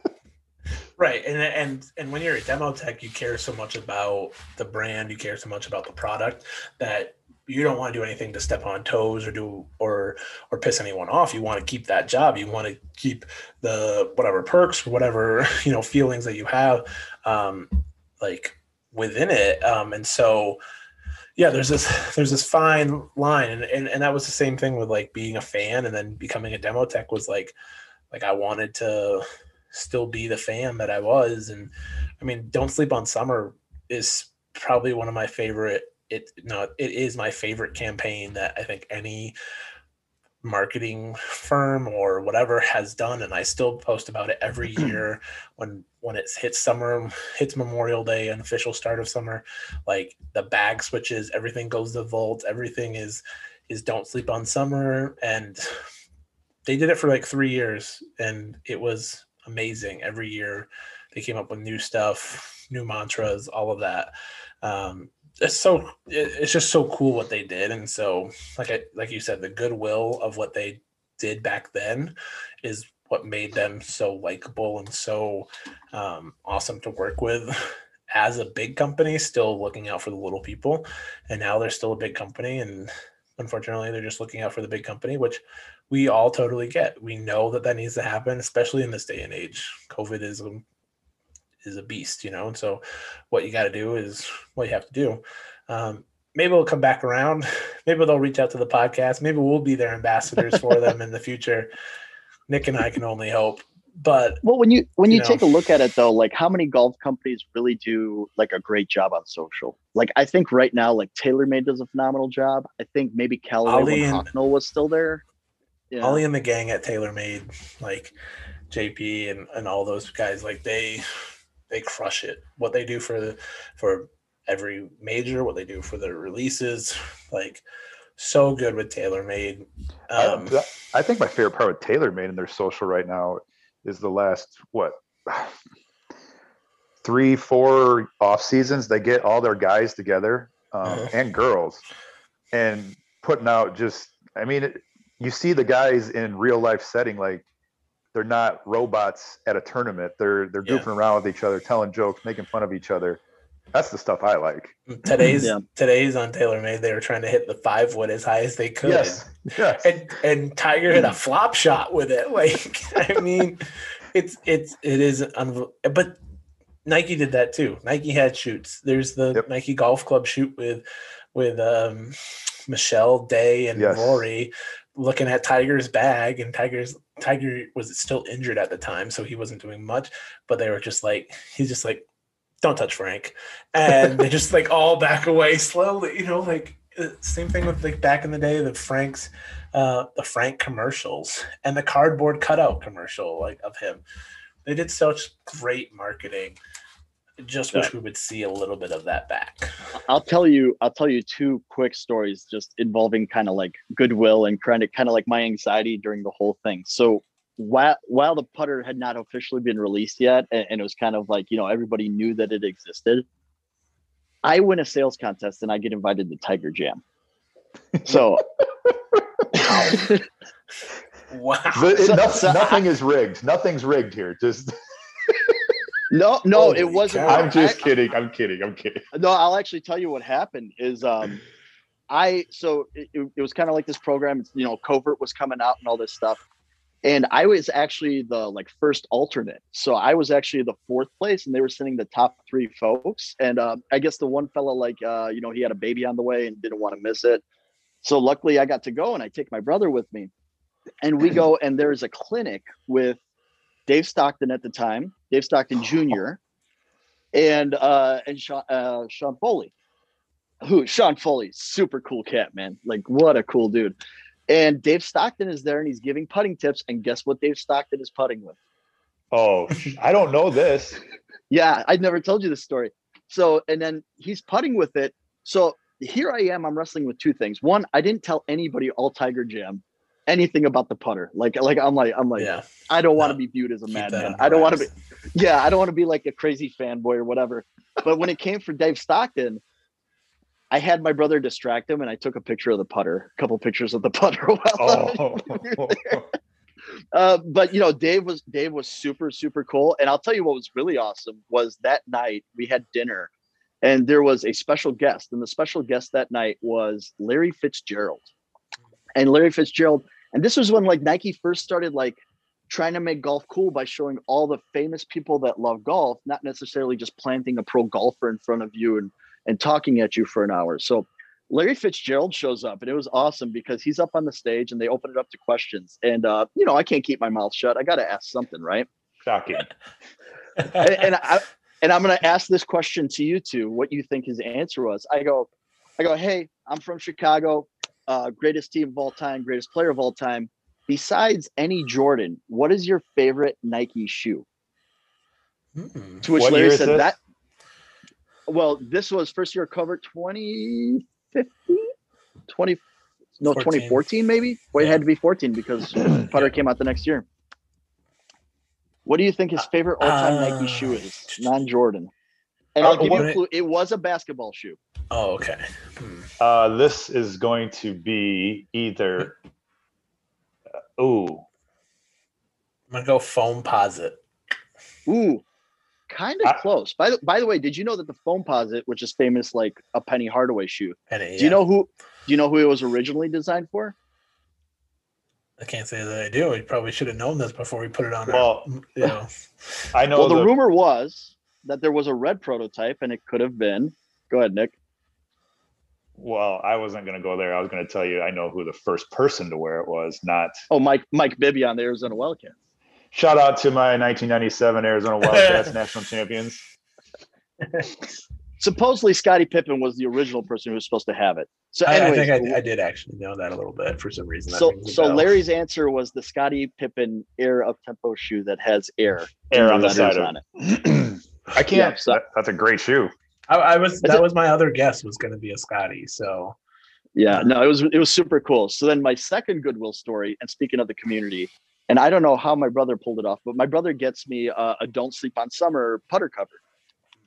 Speaker 1: Right. And and and when you're a demo tech, you care so much about the brand, you care so much about the product that you don't want to do anything to step on toes or do or or piss anyone off. You want to keep that job. You want to keep the whatever perks whatever, you know, feelings that you have um like within it. Um and so yeah there's this there's this fine line and, and and that was the same thing with like being a fan and then becoming a demo tech was like like i wanted to still be the fan that i was and i mean don't sleep on summer is probably one of my favorite it no it is my favorite campaign that i think any marketing firm or whatever has done and i still post about it every year when when it hits summer hits memorial day an official start of summer like the bag switches everything goes to vault everything is is don't sleep on summer and they did it for like three years and it was amazing. Every year they came up with new stuff new mantras all of that. Um, it's so it's just so cool what they did. And so like I like you said the goodwill of what they did back then is what made them so likable and so um, awesome to work with. As a big company still looking out for the little people and now they're still a big company and unfortunately they're just looking out for the big company which we all totally get. We know that that needs to happen especially in this day and age. Covid is is a beast, you know. And so, what you got to do is what you have to do. Um, maybe we'll come back around. Maybe they'll reach out to the podcast. Maybe we'll be their ambassadors for them in the future. Nick and I can only hope. But
Speaker 3: well, when you when you, you know, take a look at it though, like how many golf companies really do like a great job on social? Like I think right now, like TaylorMade does a phenomenal job. I think maybe Callaway when Hocknell was still there.
Speaker 1: Yeah. Ollie and the gang at TaylorMade, like JP and, and all those guys, like they they crush it. What they do for for every major, what they do for their releases, like so good with TaylorMade. Um,
Speaker 2: I, think my favorite part with TaylorMade and their social right now is the last what three, four off seasons. They get all their guys together um, uh-huh. and girls and putting out just. I mean, it, you see the guys in real life setting like they're not robots at a tournament. They're they're goofing around with each other, telling jokes, making fun of each other. That's the stuff I like.
Speaker 1: Today's yeah. today's on TaylorMade. They were trying to hit the five wood as high as they could.
Speaker 2: Yes. yes.
Speaker 1: And and Tiger hit a flop shot with it. Like I mean, it's it's it is unbelievable. But Nike did that too. Nike had shoots. There's the yep. Nike Golf Club shoot with with um, Michelle Day and yes. Rory looking at Tiger's bag, and Tiger's Tiger was still injured at the time, so he wasn't doing much. But they were just like, he's just like, don't touch Frank, and they just like all back away slowly. You know, like uh, same thing with like back in the day, the Frank's, uh, the Frank commercials and the cardboard cutout commercial like of him. They did such great marketing just wish we would see a little bit of that back.
Speaker 3: I'll tell you, I'll tell you two quick stories just involving kind of like goodwill and kind of kind of like my anxiety during the whole thing. So while while the putter had not officially been released yet, and, and it was kind of like you know everybody knew that it existed, I win a sales contest and I get invited to Tiger Jam. So.
Speaker 1: wow.
Speaker 2: The, it, so, nothing, so nothing I, is rigged. Nothing's rigged here. Just
Speaker 3: no, no, Holy it wasn't.
Speaker 2: I'm just I, kidding. I'm kidding. I'm kidding.
Speaker 3: No, I'll actually tell you what happened is um I so it, it was kind of like this program, you know, covert was coming out and all this stuff. And I was actually the like first alternate. So I was actually the fourth place and they were sending the top three folks. And uh, I guess the one fella like uh, you know, he had a baby on the way and didn't want to miss it. So luckily I got to go and I take my brother with me. And we go and there's a clinic with Dave Stockton at the time, Dave Stockton Jr., and uh, and Sean, uh, Sean Foley. Who Sean Foley, super cool cat, man. Like what a cool dude. And Dave Stockton is there and he's giving putting tips. And guess what Dave Stockton is putting with?
Speaker 2: Oh, I don't know this.
Speaker 3: yeah, I'd never told you this story. So, and then he's putting with it. So here I am. I'm wrestling with two things. One, I didn't tell anybody all Tiger Jam anything about the putter. Like like I'm like I'm like yeah. I don't want to no, be viewed as a madman. I don't want to be yeah, I don't want to be like a crazy fanboy or whatever. But when it came for Dave Stockton, I had my brother distract him and I took a picture of the putter, a couple pictures of the putter while oh. uh, but you know, Dave was Dave was super, super cool. And I'll tell you what was really awesome was that night we had dinner and there was a special guest. And the special guest that night was Larry Fitzgerald. And Larry Fitzgerald and this was when like Nike first started like trying to make golf cool by showing all the famous people that love golf, not necessarily just planting a pro golfer in front of you and and talking at you for an hour. So Larry Fitzgerald shows up, and it was awesome because he's up on the stage and they open it up to questions. And uh, you know, I can't keep my mouth shut. I got to ask something, right?
Speaker 2: Shocking.
Speaker 3: and, and I and I'm going to ask this question to you two: What you think his answer was? I go, I go, hey, I'm from Chicago, uh, greatest team of all time, greatest player of all time. Besides any Jordan, what is your favorite Nike shoe?
Speaker 1: Hmm.
Speaker 3: To which
Speaker 2: What
Speaker 3: Larry said
Speaker 2: this?
Speaker 3: that. Well, this was first year cover 2015, 20, no,
Speaker 1: 14.
Speaker 3: 2014 maybe. Well, it
Speaker 1: Yeah.
Speaker 3: had to be 14 because Putter came out the next year. What do you think his favorite all-time Nike shoe is? Non-Jordan. And I'll
Speaker 2: Uh,
Speaker 3: give you a clue. It was a basketball shoe.
Speaker 1: Oh, okay. Hmm.
Speaker 2: Uh, this is going to be either. Uh, ooh,
Speaker 1: I'm gonna go Foamposite.
Speaker 3: Ooh, kind of
Speaker 2: I-
Speaker 3: close. By the by the way, did you know that the Foamposite, which is famous like a Penny Hardaway shoe,
Speaker 1: And it-
Speaker 3: do you
Speaker 1: yeah,
Speaker 3: know who? Do you know who it was originally designed for?
Speaker 1: I can't say that I do. We probably should have known this before we put it on.
Speaker 2: Well,
Speaker 1: our, you know,
Speaker 2: I know
Speaker 3: well, the,
Speaker 2: the,
Speaker 3: rumor was that there was a red prototype, and it could have been. Go ahead, Nick.
Speaker 2: Well, I wasn't going to go there. I was going to tell you I know who the first person to wear it was. Not
Speaker 3: Oh, Mike Mike Bibby on the Arizona Wildcats.
Speaker 2: shout out to my 1997 Arizona Wildcats national champions.
Speaker 3: Supposedly, Scottie Pippen was the original person who was supposed to have it. So,
Speaker 1: I, I think I, I did actually know that a little bit for some reason.
Speaker 3: So so
Speaker 1: bell.
Speaker 3: Larry's answer was the Scottie Pippen Air Up Tempo shoe that has air
Speaker 2: Air on the
Speaker 3: letters
Speaker 2: side of
Speaker 3: on it.
Speaker 2: I can't.
Speaker 3: Yeah, so-
Speaker 2: that- that's a great shoe.
Speaker 1: I, I was
Speaker 3: Is
Speaker 1: that
Speaker 3: it-
Speaker 1: was my other guess was going to be a Scottie. So
Speaker 3: Yeah, no, it was it was super cool. So then my second Goodwill story, and speaking of the community, and I don't know how my brother pulled it off, but my brother gets me uh, a "Don't Sleep on Summer" putter cover,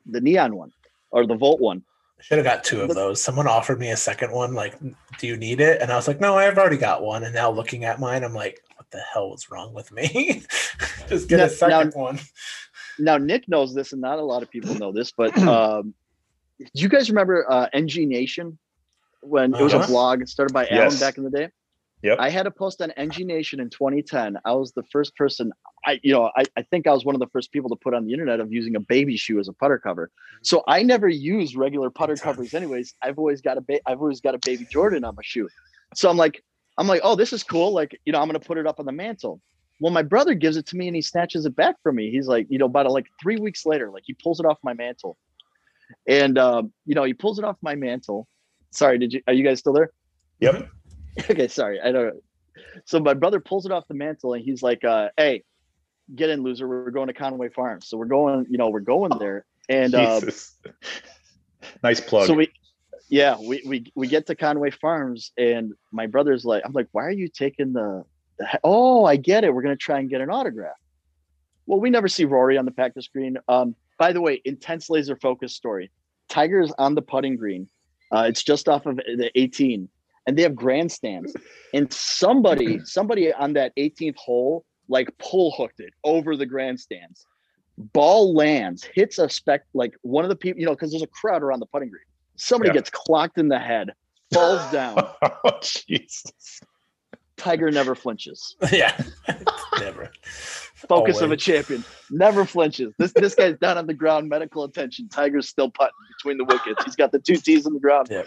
Speaker 3: the neon one or the Volt one.
Speaker 1: I should have got two of those. Someone offered me a second one, like, "Do you need it?" And I was like, "No, I've already got one." And now looking at mine, I'm like, "What the hell was wrong with me? Just get
Speaker 3: Now-
Speaker 1: a second one."
Speaker 3: Now Nick knows this, and not a lot of people know this, but um, do you guys remember uh, NG Nation when it was
Speaker 1: Uh-huh.
Speaker 3: a blog started by Alan
Speaker 2: Yes.
Speaker 3: back in the day?
Speaker 2: Yep.
Speaker 3: I had a post on NG Nation in 2010. I was the first person. I, you know, I, I think I was one of the first people to put on the internet of using a baby shoe as a putter cover. So I never used regular putter covers, anyways. I've always got a ba- I've always got a baby Jordan on my shoe. So I'm like, I'm like, oh, this is cool. Like, you know, I'm gonna put it up on the mantle. Well, my brother gives it to me and he snatches it back from me. He's like, you know, about like three weeks later, like he pulls it off my mantle, and um, you know, he pulls it off my mantle. Sorry, did you? Are you guys still there?
Speaker 2: Yep.
Speaker 3: okay, sorry. I don't. So my brother pulls it off the mantle and he's like, uh, "Hey, get in, loser. We're going to Conway Farms. So we're going. You know, we're going there." And uh,
Speaker 2: nice plug.
Speaker 3: so we, yeah, we, we we get to Conway Farms, and my brother's like, I'm like, why are you taking the? The oh, I get it. We're gonna try and get an autograph. Well, we never see Rory on the practice green. Um, by the way, intense laser focus story. Tiger's on the putting green. Uh, it's just off of the 18, and they have grandstands. And somebody, somebody on that 18th hole, like pull hooked it over the grandstands ball lands, hits a spec like one of the people, you know, because there's a crowd around the putting green. Somebody
Speaker 2: Yeah.
Speaker 3: gets clocked in the head, falls down.
Speaker 2: oh, Jesus.
Speaker 3: Tiger never flinches.
Speaker 1: yeah, never.
Speaker 3: Focus of a champion, never flinches. This this guy's down on the ground, medical attention. Tiger's still putting between the wickets. He's got the two tees on the ground.
Speaker 1: Yeah.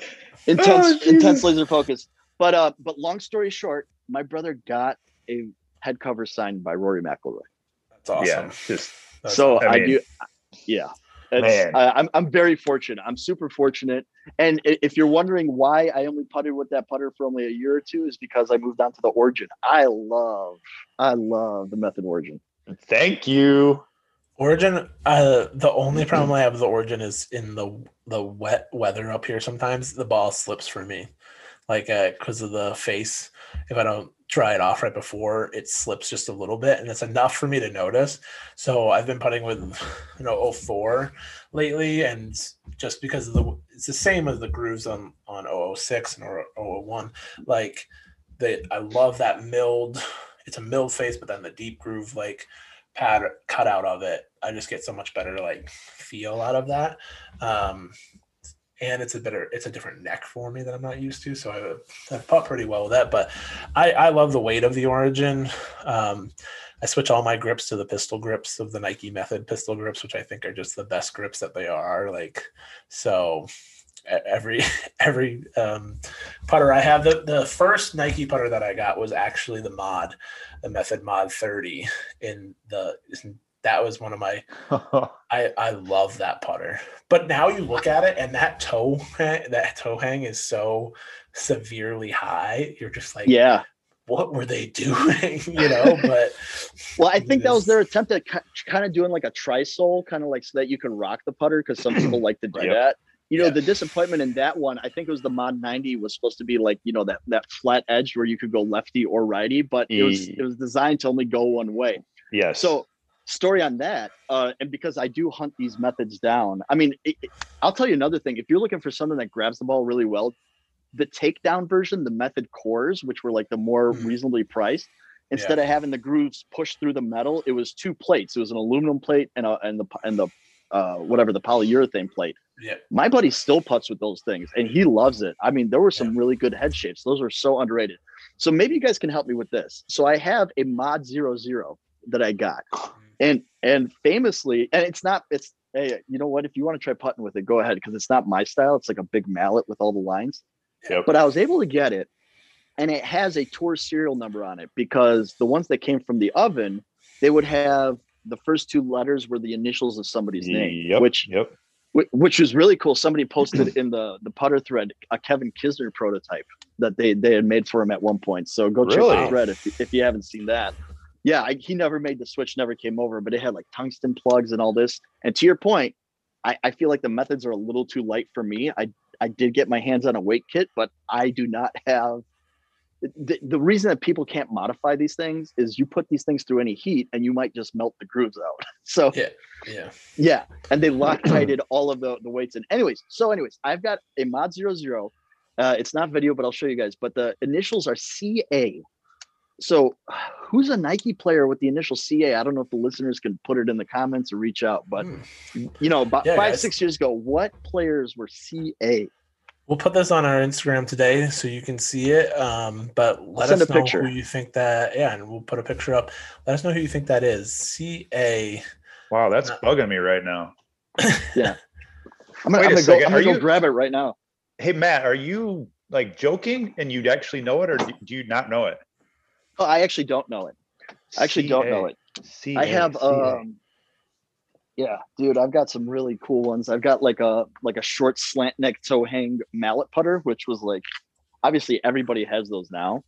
Speaker 3: Intense,
Speaker 2: Oh,
Speaker 3: intense laser focus. But uh, but long story short, my brother got a head cover signed by Rory McIlroy.
Speaker 1: That's awesome.
Speaker 2: Yeah, just
Speaker 1: That's
Speaker 3: so
Speaker 2: I
Speaker 3: I,
Speaker 2: mean-
Speaker 3: do, yeah. It's,
Speaker 2: Man.
Speaker 3: I, I'm I'm very fortunate. I'm super fortunate. And if you're wondering why I only putted with that putter for only a year or two, is because I moved on to the Origin. I love, I love the Method Origin.
Speaker 2: thank you.
Speaker 1: Origin, uh, the only problem I have with the Origin is in the the wet weather up here. Sometimes the ball slips for me, like because of the face. If I don't dry it off right before, it slips just a little bit, and it's enough for me to notice. So I've been putting with you know 04 lately, and just because of the it's the same as the grooves on on 006 and or 001. Like they, I love that milled. It's a milled face, but then the deep groove like pad cut out of it i just get so much better like feel out of that um and it's a better it's a different neck for me that i'm not used to so i i putt pretty well with that but i i love the weight of the origin um i switch all my grips to the pistol grips of the nike method pistol grips which i think are just the best grips that they are like so every every um, putter I have. The the first Nike putter that I got was actually the mod, the Method Mod 30. In the that was one of my I I love that putter. But now you look at it and that toe that toe hang is so severely high. You're just like
Speaker 3: yeah.
Speaker 1: What were they doing? you know, but
Speaker 3: well, I think that was their attempt at kind of doing like a tri-sole, kind of like so that you can rock the putter because some people like to do yep. that you know, yeah. the disappointment in that one, I think it was the mod 90 was supposed to be like, you know, that that flat edge where you could go lefty or righty, but it was it was designed to only go one way.
Speaker 2: Yeah.
Speaker 3: So story on that, uh, and because I do hunt these methods down, I mean, it, it, I'll tell you another thing. If you're looking for something that grabs the ball really well, the takedown version, the method cores, which were like the more mm. reasonably priced, instead yeah. of having the grooves pushed through the metal, it was two plates. It was an aluminum plate and a and the and the uh, whatever the polyurethane plate.
Speaker 1: Yeah.
Speaker 3: My buddy still puts with those things and he loves it. I mean, there were some yeah. really good head shapes. Those are so underrated. So maybe you guys can help me with this. So I have a mod zero zero that I got. Mm. And and famously, and it's not it's hey, you know what? If you want to try putting with it, go ahead because it's not my style. It's like a big mallet with all the lines.
Speaker 2: Yep.
Speaker 3: But I was able to get it and it has a tour serial number on it because the ones that came from the oven, they would have the first two letters were the initials of somebody's name,
Speaker 2: yep,
Speaker 3: which
Speaker 2: yep.
Speaker 3: which was really cool. Somebody posted in the the putter thread a Kevin Kisner prototype that they they had made for him at one point. So go check really? the thread if if you haven't seen that. Yeah, I, he never made the switch, never came over, but it had like tungsten plugs and all this. And to your point, I, I feel like the methods are a little too light for me. I I did get my hands on a weight kit, but I do not have the, the reason that people can't modify these things is you put these things through any heat and you might just melt the grooves out. So
Speaker 1: yeah, yeah,
Speaker 3: yeah. And they loctited all of the, the weights. And anyways, so anyways, I've got a mod zero zero. Uh, it's not video, but I'll show you guys. But the initials are CA. So who's a Nike player with the initial CA? I don't know if the listeners can put it in the comments or reach out, but mm. you know, about yeah, five, guys. six years ago, what players were CA?
Speaker 1: We'll put this on our Instagram today so you can see it. Um, but let us know picture. who you think that. Yeah, and we'll put a picture up. Let us know who you think that is. C A.
Speaker 2: Wow, that's uh, bugging me right now.
Speaker 3: yeah, I'm gonna, I'm gonna go. I'm gonna go you, grab it right now.
Speaker 2: Hey Matt, are you like joking and you actually know it, or do you not know it?
Speaker 3: Oh, I actually don't know it. I actually C-A. don't know it. C-A. I have um yeah, dude, I've got some really cool ones. I've got like a like a short slant neck toe hang mallet putter, which was like obviously everybody has those now.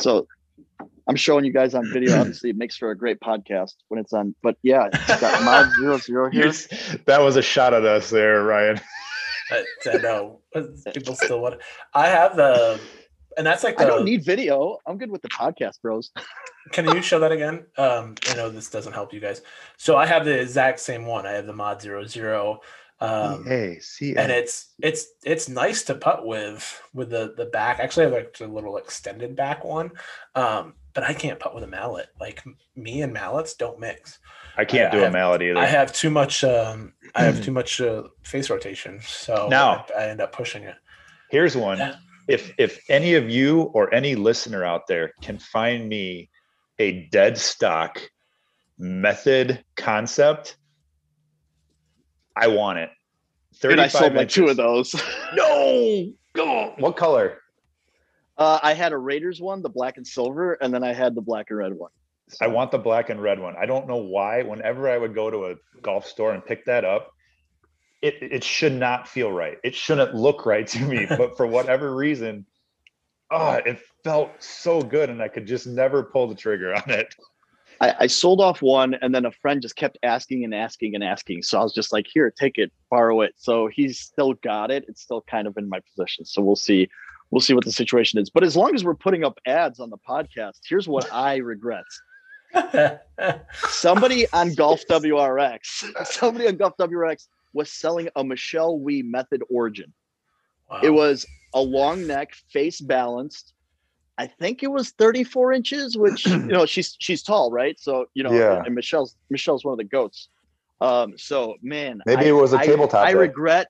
Speaker 3: So I'm showing you guys on video. Obviously, it makes for a great podcast when it's on. But yeah, it's got mod zero zero here.
Speaker 2: That was a shot at us there, Ryan.
Speaker 1: I, I know people still want. It. I have the and that's like the,
Speaker 3: I don't need video. I'm good with the podcast, bros.
Speaker 1: can you show that again? Um, I know this doesn't help you guys. So I have the exact same one. I have the mod zero zero. Um,
Speaker 2: hey, see,
Speaker 1: and it's it's it's nice to putt with with the the back. Actually, I have like a little extended back one, um, but I can't putt with a mallet. Like me and mallets don't mix.
Speaker 2: I can't I, do I a
Speaker 1: have,
Speaker 2: mallet either.
Speaker 1: I have too much. Um, I have too much uh, face rotation, so
Speaker 2: now
Speaker 1: I, I end up pushing it.
Speaker 2: Here's one. Yeah if if any of you or any listener out there can find me a dead stock method concept, I want it.
Speaker 3: Dude, I sold like two of those.
Speaker 2: no, go. What color?
Speaker 3: Uh, I had a Raiders one, the black and silver, and then I had the black and red one.
Speaker 2: So. I want the black and red one. I don't know why. Whenever I would go to a golf store and pick that up, it it should not feel right. It shouldn't look right to me, but for whatever reason, oh, it felt so good, and I could just never pull the trigger on it.
Speaker 3: I, I, sold off one, and then a friend just kept asking and asking and asking. So I was just like, "Here, take it, borrow it." So he's still got it. It's still kind of in my possession. So we'll see. We'll see what the situation is. But as long as we're putting up ads on the podcast, here's what I regret. somebody on Golf WRX, somebody on Golf WRX was selling a Michelle Wie Method Origin. Wow. It was a long neck, face balanced. I think it was 34 inches, which you know she's she's tall, right? So you know, yeah. and Michelle's Michelle's one of the goats. Um, so man,
Speaker 2: maybe I, it was a tabletop.
Speaker 3: I, I regret,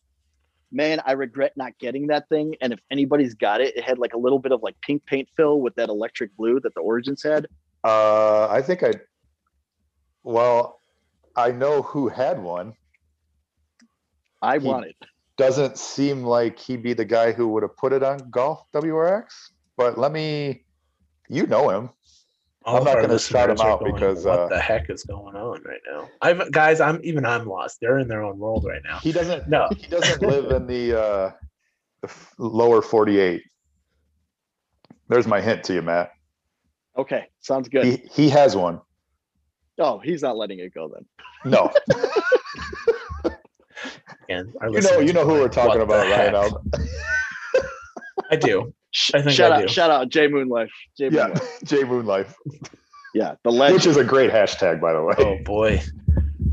Speaker 3: man, I regret not getting that thing. And if anybody's got it, it had like a little bit of like pink paint fill with that electric blue that the Origins had.
Speaker 2: Uh, I think I. Well, I know who had one.
Speaker 3: I he, want it.
Speaker 2: doesn't seem like he'd be the guy who would have put it on golf WRX. But let me, you know him.
Speaker 1: All
Speaker 2: I'm not gonna shout him
Speaker 1: are
Speaker 2: out
Speaker 1: going,
Speaker 2: because,
Speaker 1: what
Speaker 2: uh,
Speaker 1: the heck is going on right now? I'm guys. I'm even I'm lost. They're in their own world right now.
Speaker 2: He doesn't.
Speaker 1: No.
Speaker 2: He doesn't live in the, uh, the lower 48. There's my hint to you, Matt.
Speaker 3: Okay, sounds good.
Speaker 2: He he has one.
Speaker 3: oh, he's not letting it go then.
Speaker 2: No,
Speaker 1: And our
Speaker 2: you know you know
Speaker 1: are
Speaker 2: who we're talking about, right
Speaker 1: heck?"
Speaker 2: Al.
Speaker 1: I do. I think
Speaker 3: shout
Speaker 1: I
Speaker 3: out,
Speaker 1: do.
Speaker 3: shout out, Jay Moonlife. Jay
Speaker 2: Yeah,
Speaker 3: Moonlife.
Speaker 2: Jay Moonlife,
Speaker 3: Yeah, the legend.
Speaker 2: which is a great hashtag, by the way.
Speaker 1: Oh boy,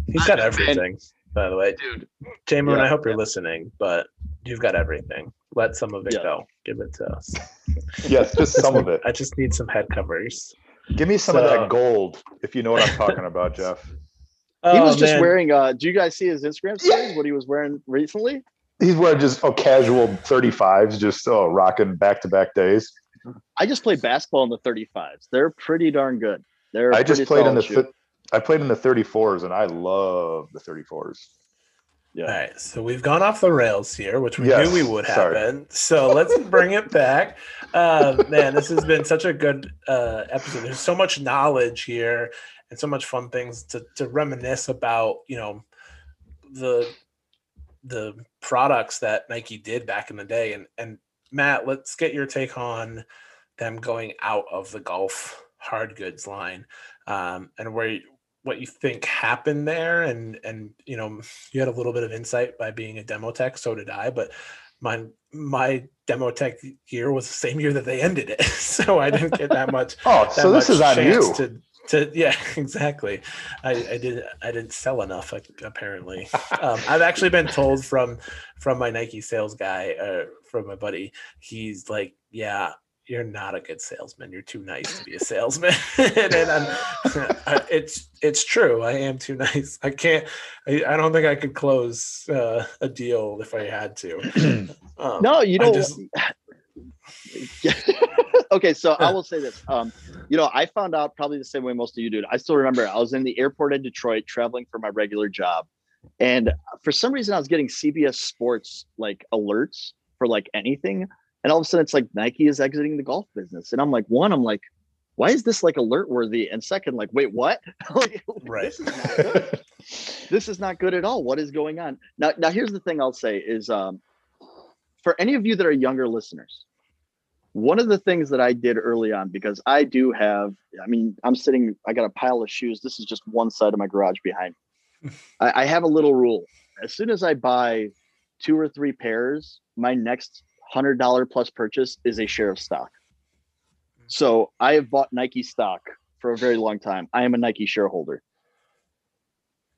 Speaker 1: he's got everything. By the way,
Speaker 3: dude.
Speaker 1: J Moon,
Speaker 3: Yeah,
Speaker 1: I hope you're
Speaker 3: yeah.
Speaker 1: listening, but you've got everything. Let some of it
Speaker 3: Yeah.
Speaker 1: go. Give it to us.
Speaker 2: Yes, just some of it.
Speaker 1: I just need some head covers.
Speaker 2: Give me some of that gold, if you know what I'm talking about, Jeff.
Speaker 3: He
Speaker 1: Oh,
Speaker 3: was just
Speaker 1: man.
Speaker 3: wearing. uh Do you guys see his Instagram stories? What he was wearing recently?
Speaker 2: He's wearing just oh casual 35s, just oh rocking back to back days.
Speaker 3: I just played basketball in the 35s. They're pretty darn good. They're. a
Speaker 2: I just played in the th- I played in the 34s, and I love the 34s.
Speaker 3: Yeah.
Speaker 1: All right, so we've gone off the rails here, which we
Speaker 2: Yes,
Speaker 1: knew we would
Speaker 2: sorry.
Speaker 1: happen. So let's bring it back. Uh, man, this has been such a good uh, episode. There's so much knowledge here and so much fun things to, to reminisce about. You know, the the products that Nike did back in the day. And and Matt, let's get your take on them going out of the golf hard goods line um, and where what you think happened there and and you know you had a little bit of insight by being a demo tech so did i but my my demo tech year was the same year that they ended it so i didn't get that much
Speaker 2: Oh, so this is on you.
Speaker 1: to to yeah exactly. I i didn't i didn't sell enough apparently. Um, i've actually been told from from my nike sales guy uh from my buddy he's like yeah you're not a good salesman. You're too nice to be a salesman. And, I'm, it's it's true. I am too nice. I can't i, I don't think i could close uh, a deal if i had to. Um,
Speaker 3: No, you
Speaker 1: I
Speaker 3: know.
Speaker 1: just-
Speaker 3: okay, so I will say this. Um, you know, I found out probably the same way most of you did. I still remember I was in the airport in Detroit traveling for my regular job, and for some reason I was getting CBS Sports like alerts for like anything, and all of a sudden it's like Nike is exiting the golf business, and I'm like, one, I'm like, why is this like alert worthy? And second, like, wait, what? like,
Speaker 1: Right.
Speaker 3: This is not good. this is not good at all. What is going on? Now, now here's the thing I'll say is um, for any of you that are younger listeners, one of the things that I did early on, because I do have, I mean, I'm sitting, I got a pile of shoes. This is just one side of my garage behind. me. I, I have a little rule. As soon as I buy two or three pairs, my next hundred dollar plus purchase is a share of stock. So I have bought Nike stock for a very long time. I am a Nike shareholder.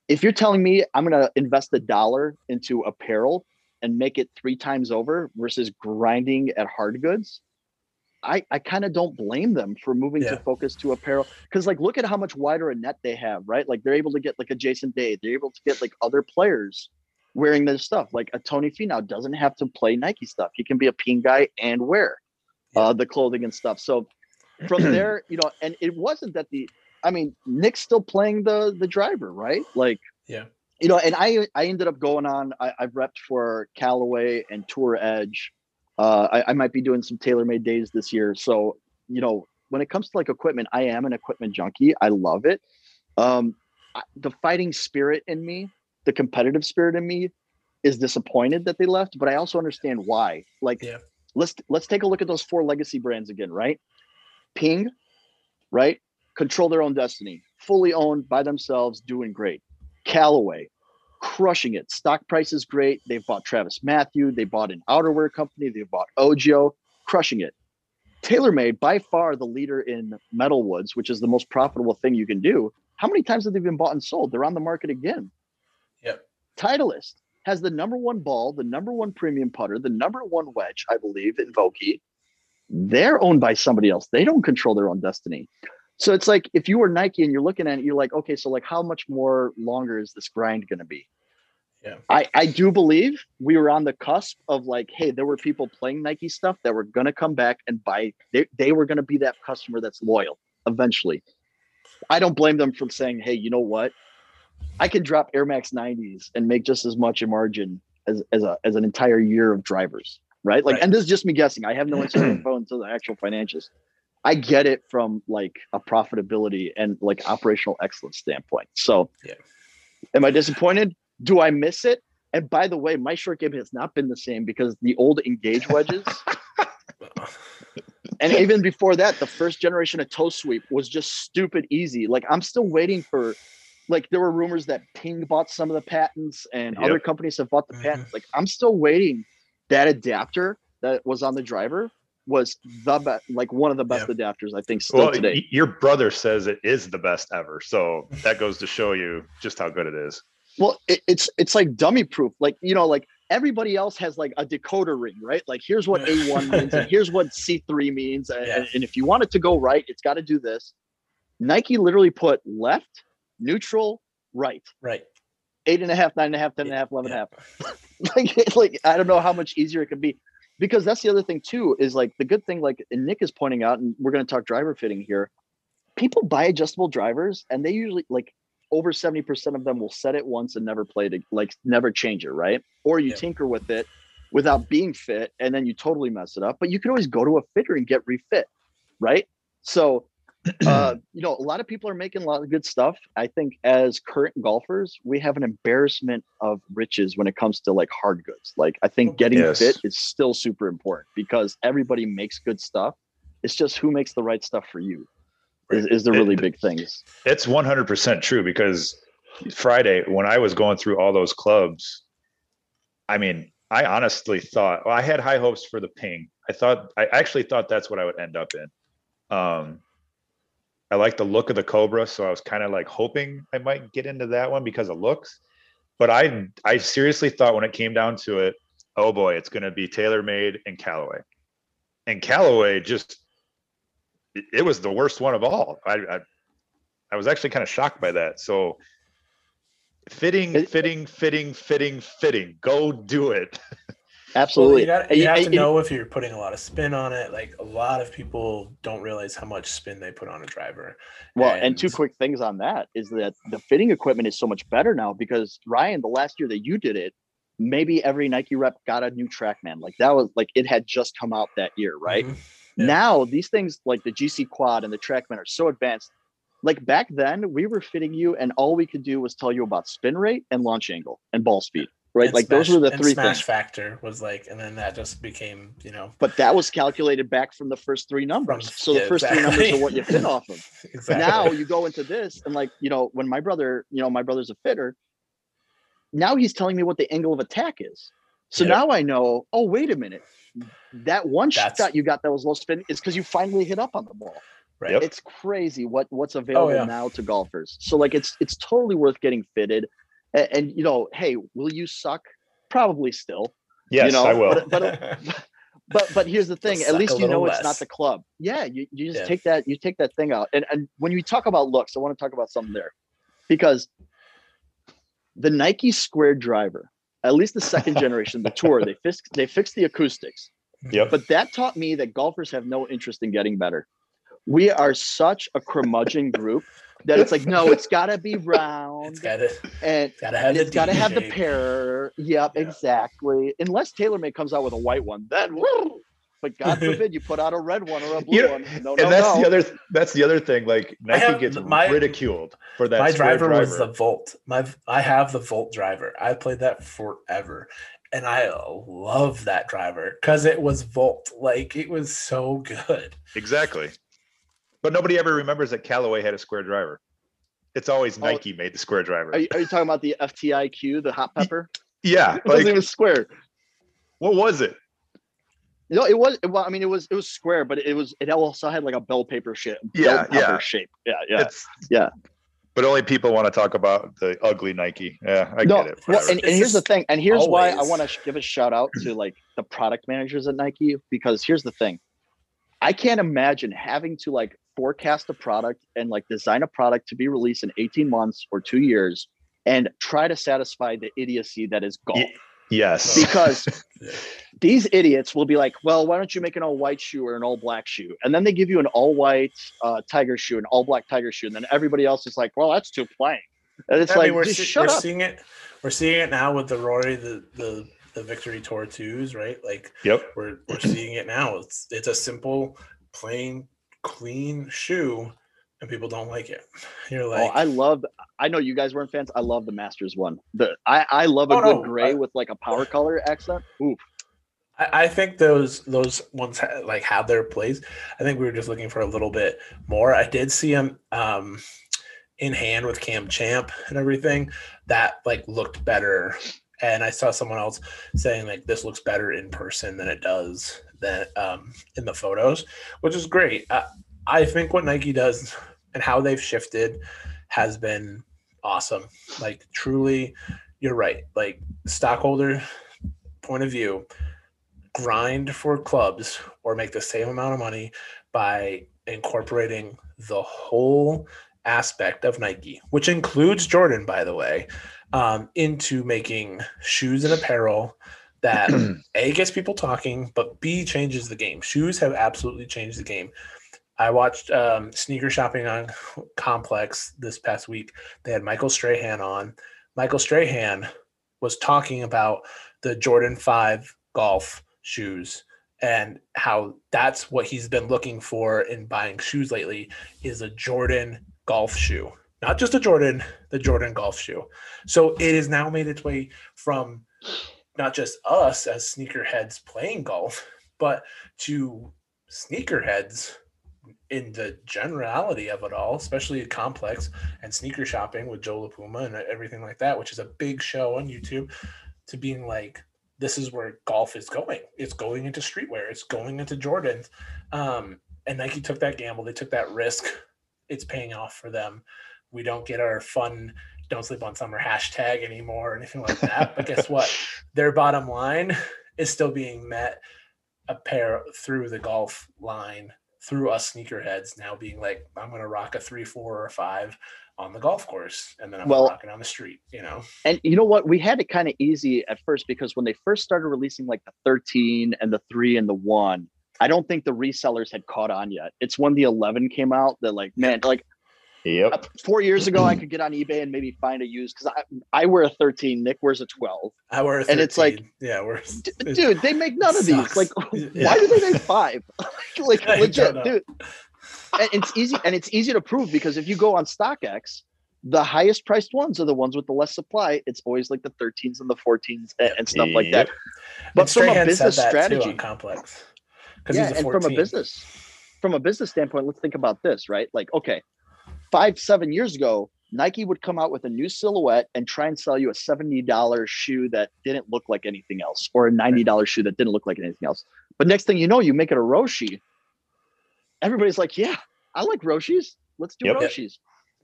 Speaker 3: If you're telling me I'm going to invest a dollar into apparel and make it three times over versus grinding at hard goods, I, I kind of don't blame them for moving
Speaker 1: Yeah.
Speaker 3: to focus to apparel because like look at how much wider a net they have, right? Like they're able to get like a Jason Day, they're able to get like other players wearing their stuff. Like a Tony Finau doesn't have to play Nike stuff; he can be a Ping guy and wear uh, the clothing and stuff. So from there, you know, and it wasn't that the, I mean, Nick's still playing the the driver, right? Like,
Speaker 1: Yeah.
Speaker 3: you know, and I I ended up going on. I, I've repped for Callaway and Tour Edge. Uh, I, I might be doing some TaylorMade days this year. So you know, when it comes to like equipment, I am an equipment junkie. I love it. Um, I- the fighting spirit in me, the competitive spirit in me, is disappointed that they left, but I also understand why. Like,
Speaker 1: Yeah.
Speaker 3: let's let's take a look at those four legacy brands again, right? Ping, right? Control their own destiny, fully owned by themselves, doing great. Callaway, crushing it. Stock price is great. They've bought TravisMathew. They bought an outerwear company. They've bought OGIO, crushing it. TaylorMade, by far the leader in metalwoods, which is the most profitable thing you can do. How many times have they been bought and sold? They're on the market again.
Speaker 1: Yep.
Speaker 3: Titleist has the number one ball, the number one premium putter, the number one wedge, I believe, in Vokey. They're owned by somebody else. They don't control their own destiny. So it's like if you were Nike and you're looking at it, you're like, okay, so like how much more longer is this grind going to be?
Speaker 1: Yeah.
Speaker 3: I, I do believe we were on the cusp of like, hey, there were people playing Nike stuff that were going to come back and buy. They, they were going to be that customer that's loyal eventually. I don't blame them for saying, hey, you know what? I can drop Air Max 90s and make just as much a margin as as a as an entire year of drivers, right? Like,
Speaker 1: Right.
Speaker 3: and this is just me guessing. I have no info into the actual financials. I get it from like a profitability and like operational excellence standpoint. So,
Speaker 1: Yeah.
Speaker 3: am I disappointed? Do I miss it? And by the way, my short game has not been the same because the old engage wedges, and even before that, the first generation of toe sweep was just stupid easy. Like I'm still waiting for, like there were rumors that Ping bought some of the patents and other companies have bought the patents. Mm-hmm. Like I'm still waiting. That adapter that was on the driver was the best, like one of the best adapters I think still
Speaker 2: Well,
Speaker 3: today.
Speaker 2: y- your brother says it is the best ever, so that goes to show you just how good it is.
Speaker 3: Well, it, it's it's like dummy proof. Like you know, like everybody else has like a decoder ring, right? Like here's what A one means, and here's what C three means, and,
Speaker 1: Yeah.
Speaker 3: and if you want it to go right, it's got to do this. Nike literally put left, neutral, right,
Speaker 1: right.
Speaker 3: eight and a half, nine and a half, ten and a half, eleven and a
Speaker 1: Yeah.
Speaker 3: half. like, like I don't know how much easier it could be, because that's the other thing too. Is like the good thing, like and Nick is pointing out, and we're going to talk driver fitting here. People buy adjustable drivers, and they usually like over 70% of them will set it once and never play it, like never change it, right? Or you
Speaker 1: Yeah.
Speaker 3: tinker with it without being fit and then you totally mess it up. But you can always go to a fitter and get refit, right? So, uh, you know, a lot of people are making a lot of good stuff. I think as current golfers, we have an embarrassment of riches when it comes to like hard goods. Like, I think getting
Speaker 2: Yes.
Speaker 3: fit is still super important because everybody makes good stuff. It's just who makes the right stuff for you is, is the
Speaker 2: It-
Speaker 3: really big things.
Speaker 2: It's 100% true because Friday, when I was going through all those clubs, I mean, I honestly thought, well, I had high hopes for the ping. I thought, I actually thought that's what I would end up in. Um, I like the look of the Cobra, so I was kind of like hoping I might get into that one because of looks. But I, I seriously thought when it came down to it, oh boy, it's going to be TaylorMade and Callaway. And Callaway just, it, it was the worst one of all. I, I I was actually kind of shocked by that. So fitting, fitting, fitting, fitting, fitting. Go do it.
Speaker 3: Absolutely.
Speaker 1: Well, you, got,
Speaker 3: And
Speaker 1: you
Speaker 3: you-
Speaker 1: have to
Speaker 3: and you-
Speaker 1: know if you're putting a lot of spin on it. Like a lot of people don't realize how much spin they put on a driver.
Speaker 3: Well, and, two quick things on that is that the fitting equipment is so much better now because Ryan, the last year that you did it, maybe every Nike rep got a new TrackMan. Like that was like it had just come out that year, right?
Speaker 1: Mhm. Yeah.
Speaker 3: Now these things like the GC Quad and the TrackMan are so advanced. Like back then, we were fitting you, and all we could do was tell you about spin rate and launch angle and ball speed, right?
Speaker 1: And
Speaker 3: like
Speaker 1: smash-
Speaker 3: those were the three
Speaker 1: smash
Speaker 3: things.
Speaker 1: factor was like, and then that just became, you know,
Speaker 3: But that was calculated back from the first three numbers. so the
Speaker 1: yeah,
Speaker 3: first three numbers are what you fit off of.
Speaker 1: exactly.
Speaker 3: now you go into this and like you know when my brother you know my brother's a fitter now he's telling me what the angle of attack is so
Speaker 1: Yep.
Speaker 3: now i know oh wait a minute that one
Speaker 1: That's-
Speaker 3: shot you got that was low spin is because you finally hit up on the ball
Speaker 1: right.
Speaker 2: Yep.
Speaker 3: it's crazy what what's oh, available
Speaker 1: yeah.
Speaker 3: now to golfers so like it's it's totally worth getting fitted and, and you know hey will you suck probably still
Speaker 2: Yes,
Speaker 3: know,
Speaker 2: I will.
Speaker 3: but- but- but but here's the thing
Speaker 1: You'll
Speaker 3: at least you know
Speaker 1: little
Speaker 3: it's not the club yeah you, you just
Speaker 1: Yeah.
Speaker 3: take that you take that thing out and and when you talk about looks i want to talk about something there because the nike square driver at least the second generation the tour they fixed they fixed the acoustics
Speaker 2: yep.
Speaker 3: but that taught me that golfers have no interest in getting better we are such a curmudgeon group that it's like no it's got to be round
Speaker 1: it's got to
Speaker 3: and
Speaker 1: got to have
Speaker 3: and
Speaker 1: the
Speaker 3: it's got to have the pair. Yep,
Speaker 1: Yeah.
Speaker 3: exactly. Unless TaylorMade comes out with a white one, then woo! But God forbid you put out a red one or a blue
Speaker 2: You know,
Speaker 3: one. No, no,
Speaker 2: and that's
Speaker 3: no.
Speaker 2: the other that's the other thing. Like Nike
Speaker 1: have
Speaker 2: gets
Speaker 1: my-
Speaker 2: ridiculed for that.
Speaker 1: My
Speaker 2: square
Speaker 1: driver, was the Volt. My I have the Volt driver. I played that forever, and I love that driver because it was Volt. Like it was so good.
Speaker 2: exactly. But nobody ever remembers that Callaway had a square driver. It's always
Speaker 3: Oh.
Speaker 2: Nike made the square driver.
Speaker 3: Are you, are you talking about the FTIQ, the hot pepper?
Speaker 2: yeah,
Speaker 3: It wasn't even square.
Speaker 2: what was it?
Speaker 3: No, it was. Well, I mean, it was it was square, but it was it also had like a bell paper shape.
Speaker 2: Yeah,
Speaker 3: bell
Speaker 2: yeah.
Speaker 3: shape. Yeah, yeah.
Speaker 2: It's
Speaker 3: Yeah.
Speaker 2: But only people want to talk about the ugly Nike. Yeah, I
Speaker 3: no,
Speaker 2: get it.
Speaker 3: well, and, and here's the thing, and here's why I want to give a shout out to like the product managers at Nike because here's the thing, I can't imagine having to like forecast a product and like design a product to be released in 18 months or two years and try to satisfy the idiocy that is golf.
Speaker 2: Ye- yes.
Speaker 3: Because these idiots will be like, well, why don't you make an all white shoe or an all black shoe? And then they give you an all white uh, tiger shoe, an all black tiger shoe. And then everybody else is like, well, that's too plain. And it's
Speaker 1: I
Speaker 3: like,
Speaker 1: mean, we're,
Speaker 3: just
Speaker 1: see-
Speaker 3: shut
Speaker 1: we're
Speaker 3: up.
Speaker 1: seeing it. We're seeing it now with the Rory, the the the Victory Tour twos, right? Like,
Speaker 2: yep,
Speaker 1: we're we're seeing it now. It's it's a simple, plain, clean shoe, and people don't like it. You're
Speaker 3: Oh,
Speaker 1: like,
Speaker 3: I love. I know you guys weren't fans. I love the Masters one. The I I love a
Speaker 1: Oh,
Speaker 3: good
Speaker 1: no,
Speaker 3: gray
Speaker 1: I-
Speaker 3: with like a power color accent. Oof.
Speaker 1: I, I think those those ones ha- like have their place. I think we were just looking for a little bit more. I did see him um, in hand with Cam Champ and everything. That like looked better. And I saw someone else saying like this looks better in person than it does than um, in the photos, which is great. I, I think what Nike does and how they've shifted has been awesome. Like truly, you're right. Like stockholder point of view, grind for clubs or make the same amount of money by incorporating the whole aspect of Nike, which includes Jordan, by the way, um, into making shoes and apparel that A gets people talking, but B changes the game. Shoes have absolutely changed the game. I watched um, sneaker shopping on Complex this past week. They had Michael Strahan on. Michael Strahan was talking about the Jordan 5 golf shoes and how that's what he's been looking for in buying shoes lately is a Jordan golf shoe. Not just a Jordan, the Jordan golf shoe. So it has now made its way from not just us as sneakerheads playing golf, but to sneakerheads in the generality of it all, especially complex and sneaker shopping with Joe LaPuma and everything like that, which is a big show on YouTube, to being like, this is where golf is going. It's going into streetwear. It's going into Jordans. Um, and Nike took that gamble. They took that risk. It's paying off for them. We don't get our fun "Don't sleep on summer" hashtag anymore or anything like that. but guess what? Their bottom line is still being met a pair through the golf line through us sneakerheads now being like, I'm gonna rock a three, four, or five on the golf course, and then I'm
Speaker 3: Well-
Speaker 1: rocking on the street. You know,
Speaker 3: And you know what? We had it kind of easy at first because when they first started releasing like the 13 and the 3 and the 1, I don't think the resellers had caught on yet. It's when the 11 came out that like, man, like
Speaker 2: yep.
Speaker 3: Uh, four years ago, I could get on eBay and maybe find a used because I, I wear a 13, Nick wears a 12.
Speaker 1: I wear a
Speaker 3: And it's like-
Speaker 1: 13. yeah, we're
Speaker 3: D- Dude, they make none of these. Like,
Speaker 1: Yeah.
Speaker 3: why do they make five? like,
Speaker 1: I
Speaker 3: legit, dude. And it's easy, and it's easy to prove because if you go on StockX, the highest priced ones are the ones with the less supply. It's always like the 13s and the 14s and, and stuff like that. But from a business
Speaker 1: said that too
Speaker 3: strategy,
Speaker 1: complex because
Speaker 3: yeah, and from a business, from a business standpoint, let's think about this, right? Like, okay, five, seven years ago, Nike would come out with a new silhouette and try and sell you a $70 shoe that didn't look like anything else, or a $90 shoe that didn't look like anything else. But next thing you know, you make it a Roshe. Everybody's like, yeah, I like Roshes. Let's do
Speaker 2: Yep.
Speaker 3: Roshes.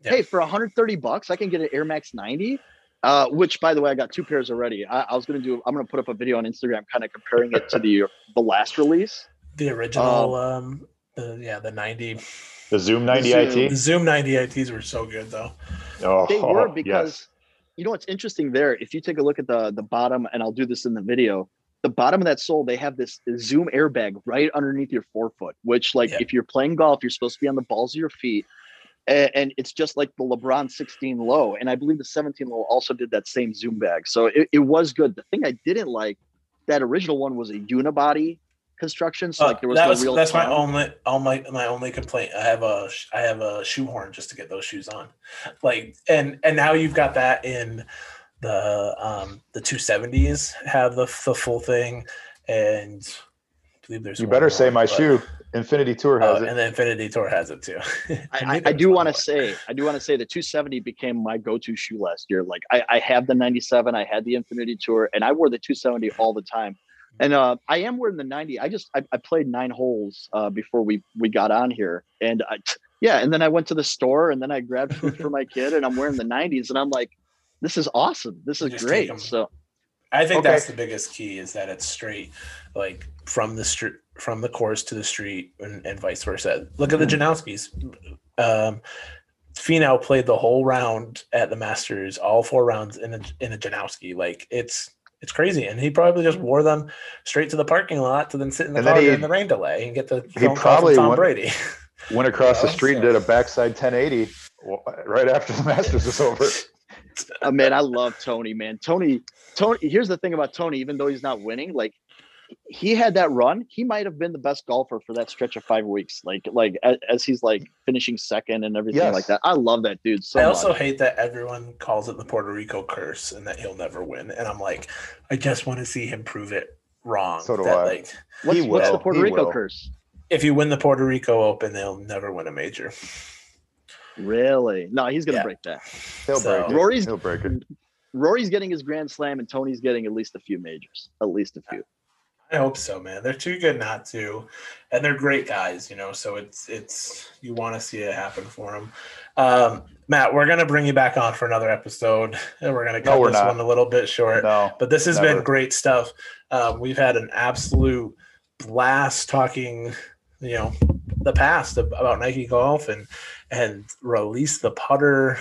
Speaker 1: Yep.
Speaker 3: Hey, for 130 bucks, I can get an Air Max 90. Uh, which by the way, I got two pairs already. I, I was gonna do I'm gonna put up a video on Instagram kind of comparing it to the the last release.
Speaker 1: the original, um, the, yeah, the 90,
Speaker 2: The Zoom 90
Speaker 3: Zoom.
Speaker 1: the
Speaker 2: IT.
Speaker 1: Zoom 90 ITs were so good though.
Speaker 2: Oh,
Speaker 3: they were
Speaker 2: yes.
Speaker 3: because you know what's interesting there if you take a look at the the bottom and i'll do this in the video the bottom of that sole they have this zoom airbag right underneath your forefoot which like
Speaker 1: Yeah.
Speaker 3: if you're playing golf you're supposed to be on the balls of your feet and, and it's just like the lebron 16 low and i believe the 17 low also did that same zoom bag so it, it was good the thing i didn't like that original one was a unibody construction so
Speaker 1: Uh,
Speaker 3: like there was
Speaker 1: that
Speaker 3: no
Speaker 1: was
Speaker 3: real
Speaker 1: that's my only all my my only complaint. I have a sh- I have a shoehorn just to get those shoes on, like and and now you've got that in the um the two seventies have the the full thing, and I believe there's
Speaker 2: You better
Speaker 1: more,
Speaker 2: say my
Speaker 1: but-
Speaker 2: shoe. Infinity Tour has it.
Speaker 1: and the Infinity Tour has it too.
Speaker 3: I, I, I do want to say, I do want to say the 270 became my go-to shoe last year. Like I, I have the 97, I had the Infinity Tour, and I wore the 270 all the time. And uh, I am wearing the 90. I just I, I played nine holes uh, before we we got on here, and I, yeah, and then I went to the store, and then I grabbed food for my kid, and I'm wearing the 90s, and I'm like, this is awesome. This is great. So
Speaker 1: I think
Speaker 2: Okay.
Speaker 1: that's the biggest key is that it's straight, like from the street, from the course to the street, and, and vice versa. Look at the Janoskis. Um, Finau played the whole round at the Masters, all four rounds in a in a Janoski. Like it's it's crazy, and he probably just wore them straight to the parking lot to then sit in the
Speaker 2: And
Speaker 1: car
Speaker 2: he-
Speaker 1: during the rain delay and get the
Speaker 2: he
Speaker 1: phone call
Speaker 2: probably
Speaker 1: Tom
Speaker 2: went-
Speaker 1: Brady.
Speaker 2: Went across the
Speaker 1: Yeah,
Speaker 2: street and did a backside 1080 right after the Masters was over.
Speaker 3: uh, man, I love Tony, man. Tony, Tony. Here's the thing about Tony. Even though he's not winning, like he had that run, he might have been the best golfer for that stretch of five weeks. Like, like as, as he's like finishing second and everything yes. like that. I love that dude. So
Speaker 1: I also
Speaker 3: much.
Speaker 1: hate that everyone calls it the Puerto Rico curse and that he'll never win. And I'm like, I just want to see him prove it wrong.
Speaker 2: So do
Speaker 1: that,
Speaker 2: I.
Speaker 1: Like,
Speaker 3: what's, what's the Puerto he Rico will. curse?
Speaker 1: If you win the Puerto Rico Open, they'll never win a major.
Speaker 3: Really? No, he's gonna yeah. break that.
Speaker 2: He'll so, break it. Rory's he'll break it.
Speaker 3: Rory's getting his Grand Slam, and Tony's getting at least a few majors. At least a few.
Speaker 1: I hope so, man. They're too good not to, and they're great guys, you know. So it's it's you want to see it happen for them. Um, Matt, we're gonna bring you back on for another episode, and we're gonna cut no, this not. one a little bit short.
Speaker 2: No,
Speaker 1: but this has never. been great stuff. Um, we've had an absolute blast talking, you know, the past about Nike Golf and and release the putter,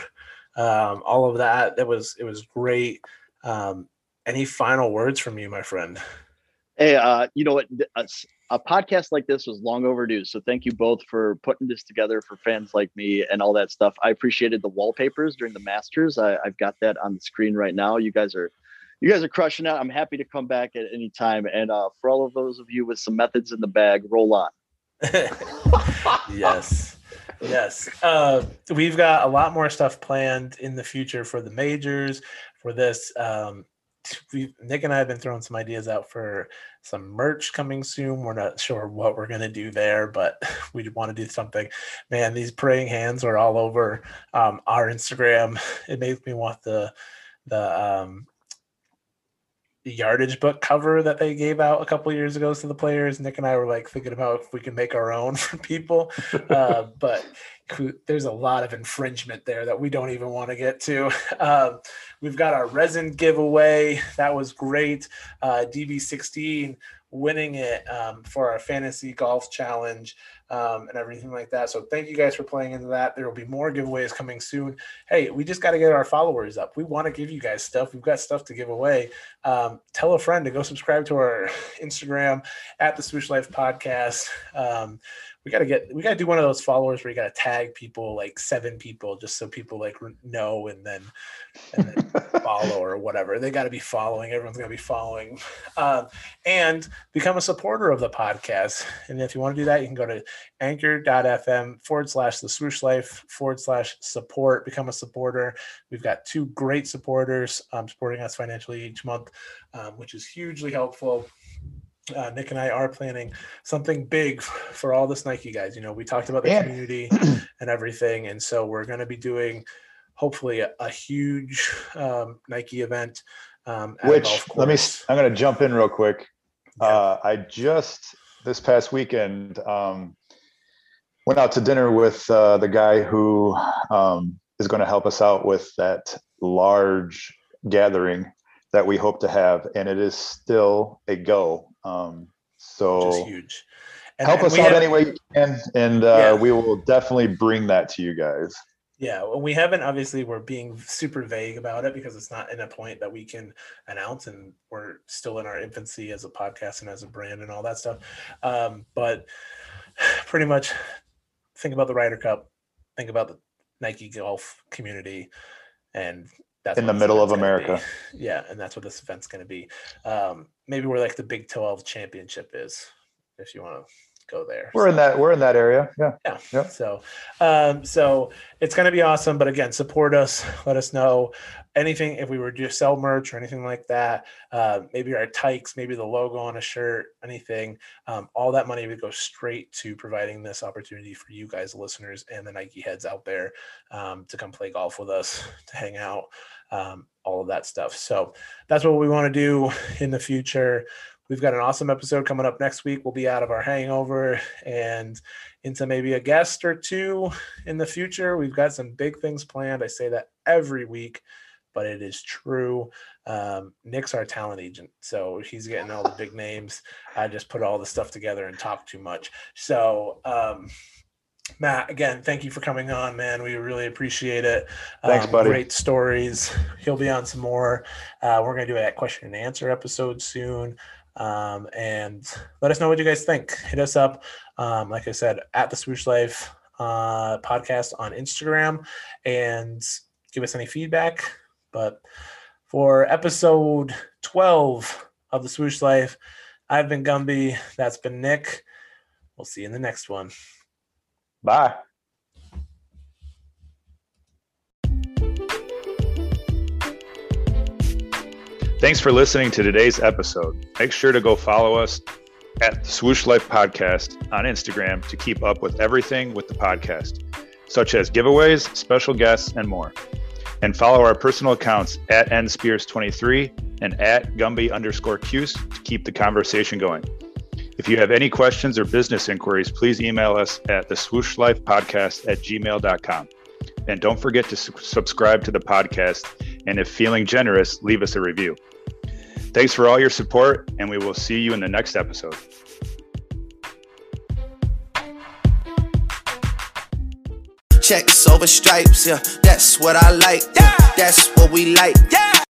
Speaker 1: um, all of that. It was it was great. Um, any final words from you, my friend?
Speaker 3: Hey, uh, you know what? A, a, podcast like this was long overdue. So thank you both for putting this together for fans like me and all that stuff. I appreciated the wallpapers during the Masters. I, have got that on the screen right now. You guys are, you guys are crushing it. I'm happy to come back at any time. And uh, for all of those of you with some methods in the bag, roll on.
Speaker 1: yes. Yes. Uh, we've got a lot more stuff planned in the future for the majors, for this. Um, we Nick and I have been throwing some ideas out for some merch coming soon. We're not sure what we're gonna do there, but we want to do something. Man, these praying hands are all over um, our Instagram. It makes me want the the um, yardage book cover that they gave out a couple years ago to the players. Nick and I were like thinking about if we can make our own for people, uh, but there's a lot of infringement there that we don't even want to get to. Uh, we've got our resin giveaway that was great. Uh, DB16 winning it um, for our fantasy golf challenge um, and everything like that. So thank you guys for playing into that. There will be more giveaways coming soon. Hey, we just got to get our followers up. We want to give you guys stuff. We've got stuff to give away. Um, tell a friend to go subscribe to our Instagram at the Swoosh Life Podcast. Um, we gotta get we gotta do one of those followers where you gotta tag people like seven people just so people like know and then, and then follow or whatever. They got to be following. Everyone's gonna be following. Um, and become a supporter of the podcast. And if you want to do that you can go to anchor.fm forward slash the swoosh life forward slash support. Become a supporter. We've got two great supporters um, supporting us financially each month um, which is hugely helpful uh, Nick and I are planning something big for all this Nike guys. You know, we talked about the yeah. community and everything, and so we're going to be doing hopefully a, a huge um, Nike event. Um,
Speaker 2: Which let me, I'm going to jump in real quick. Yeah. Uh, I just this past weekend um, went out to dinner with uh, the guy who um, is going to help us out with that large gathering that we hope to have, and it is still a go. Um, so
Speaker 1: huge.
Speaker 2: And, help and us out have, any way you can, and uh, yeah. we will definitely bring that to you guys.
Speaker 1: Yeah, well, we haven't obviously we're being super vague about it because it's not in a point that we can announce, and we're still in our infancy as a podcast and as a brand and all that stuff. Um, but pretty much, think about the Ryder Cup, think about the Nike golf community, and
Speaker 2: that's in the middle of America.
Speaker 1: Yeah, and that's what this event's going to be. Um, maybe where like the Big Twelve championship is, if you want to go there.
Speaker 2: We're so, in that. We're in that area. Yeah.
Speaker 1: Yeah. Yep. So, um, so it's going to be awesome. But again, support us. Let us know anything if we were to sell merch or anything like that. Uh, maybe our tykes, maybe the logo on a shirt, anything. Um, all that money would go straight to providing this opportunity for you guys, listeners, and the Nike heads out there um, to come play golf with us, to hang out. Um, all of that stuff. So that's what we want to do in the future. We've got an awesome episode coming up next week. We'll be out of our hangover and into maybe a guest or two in the future. We've got some big things planned. I say that every week, but it is true. Um, Nick's our talent agent, so he's getting all the big names. I just put all the stuff together and talk too much. So, um, Matt, again, thank you for coming on, man. We really appreciate it.
Speaker 2: Thanks, um, buddy.
Speaker 1: Great stories. He'll be on some more. Uh, we're going to do a question and answer episode soon. Um, and let us know what you guys think. Hit us up, um, like I said, at the Swoosh Life uh, podcast on Instagram and give us any feedback. But for episode 12 of the Swoosh Life, I've been Gumby. That's been Nick. We'll see you in the next one.
Speaker 2: Bye. Thanks for listening to today's episode. Make sure to go follow us at the Swoosh Life Podcast on Instagram to keep up with everything with the podcast, such as giveaways, special guests, and more. And follow our personal accounts at nspears23 and at Gumby underscore Cuse to keep the conversation going. If you have any questions or business inquiries, please email us at the swooshlifepodcast at gmail.com. And don't forget to su- subscribe to the podcast. And if feeling generous, leave us a review. Thanks for all your support, and we will see you in the next episode.
Speaker 4: Checks over stripes, yeah, that's what I like. Yeah, that's what we like. Yeah.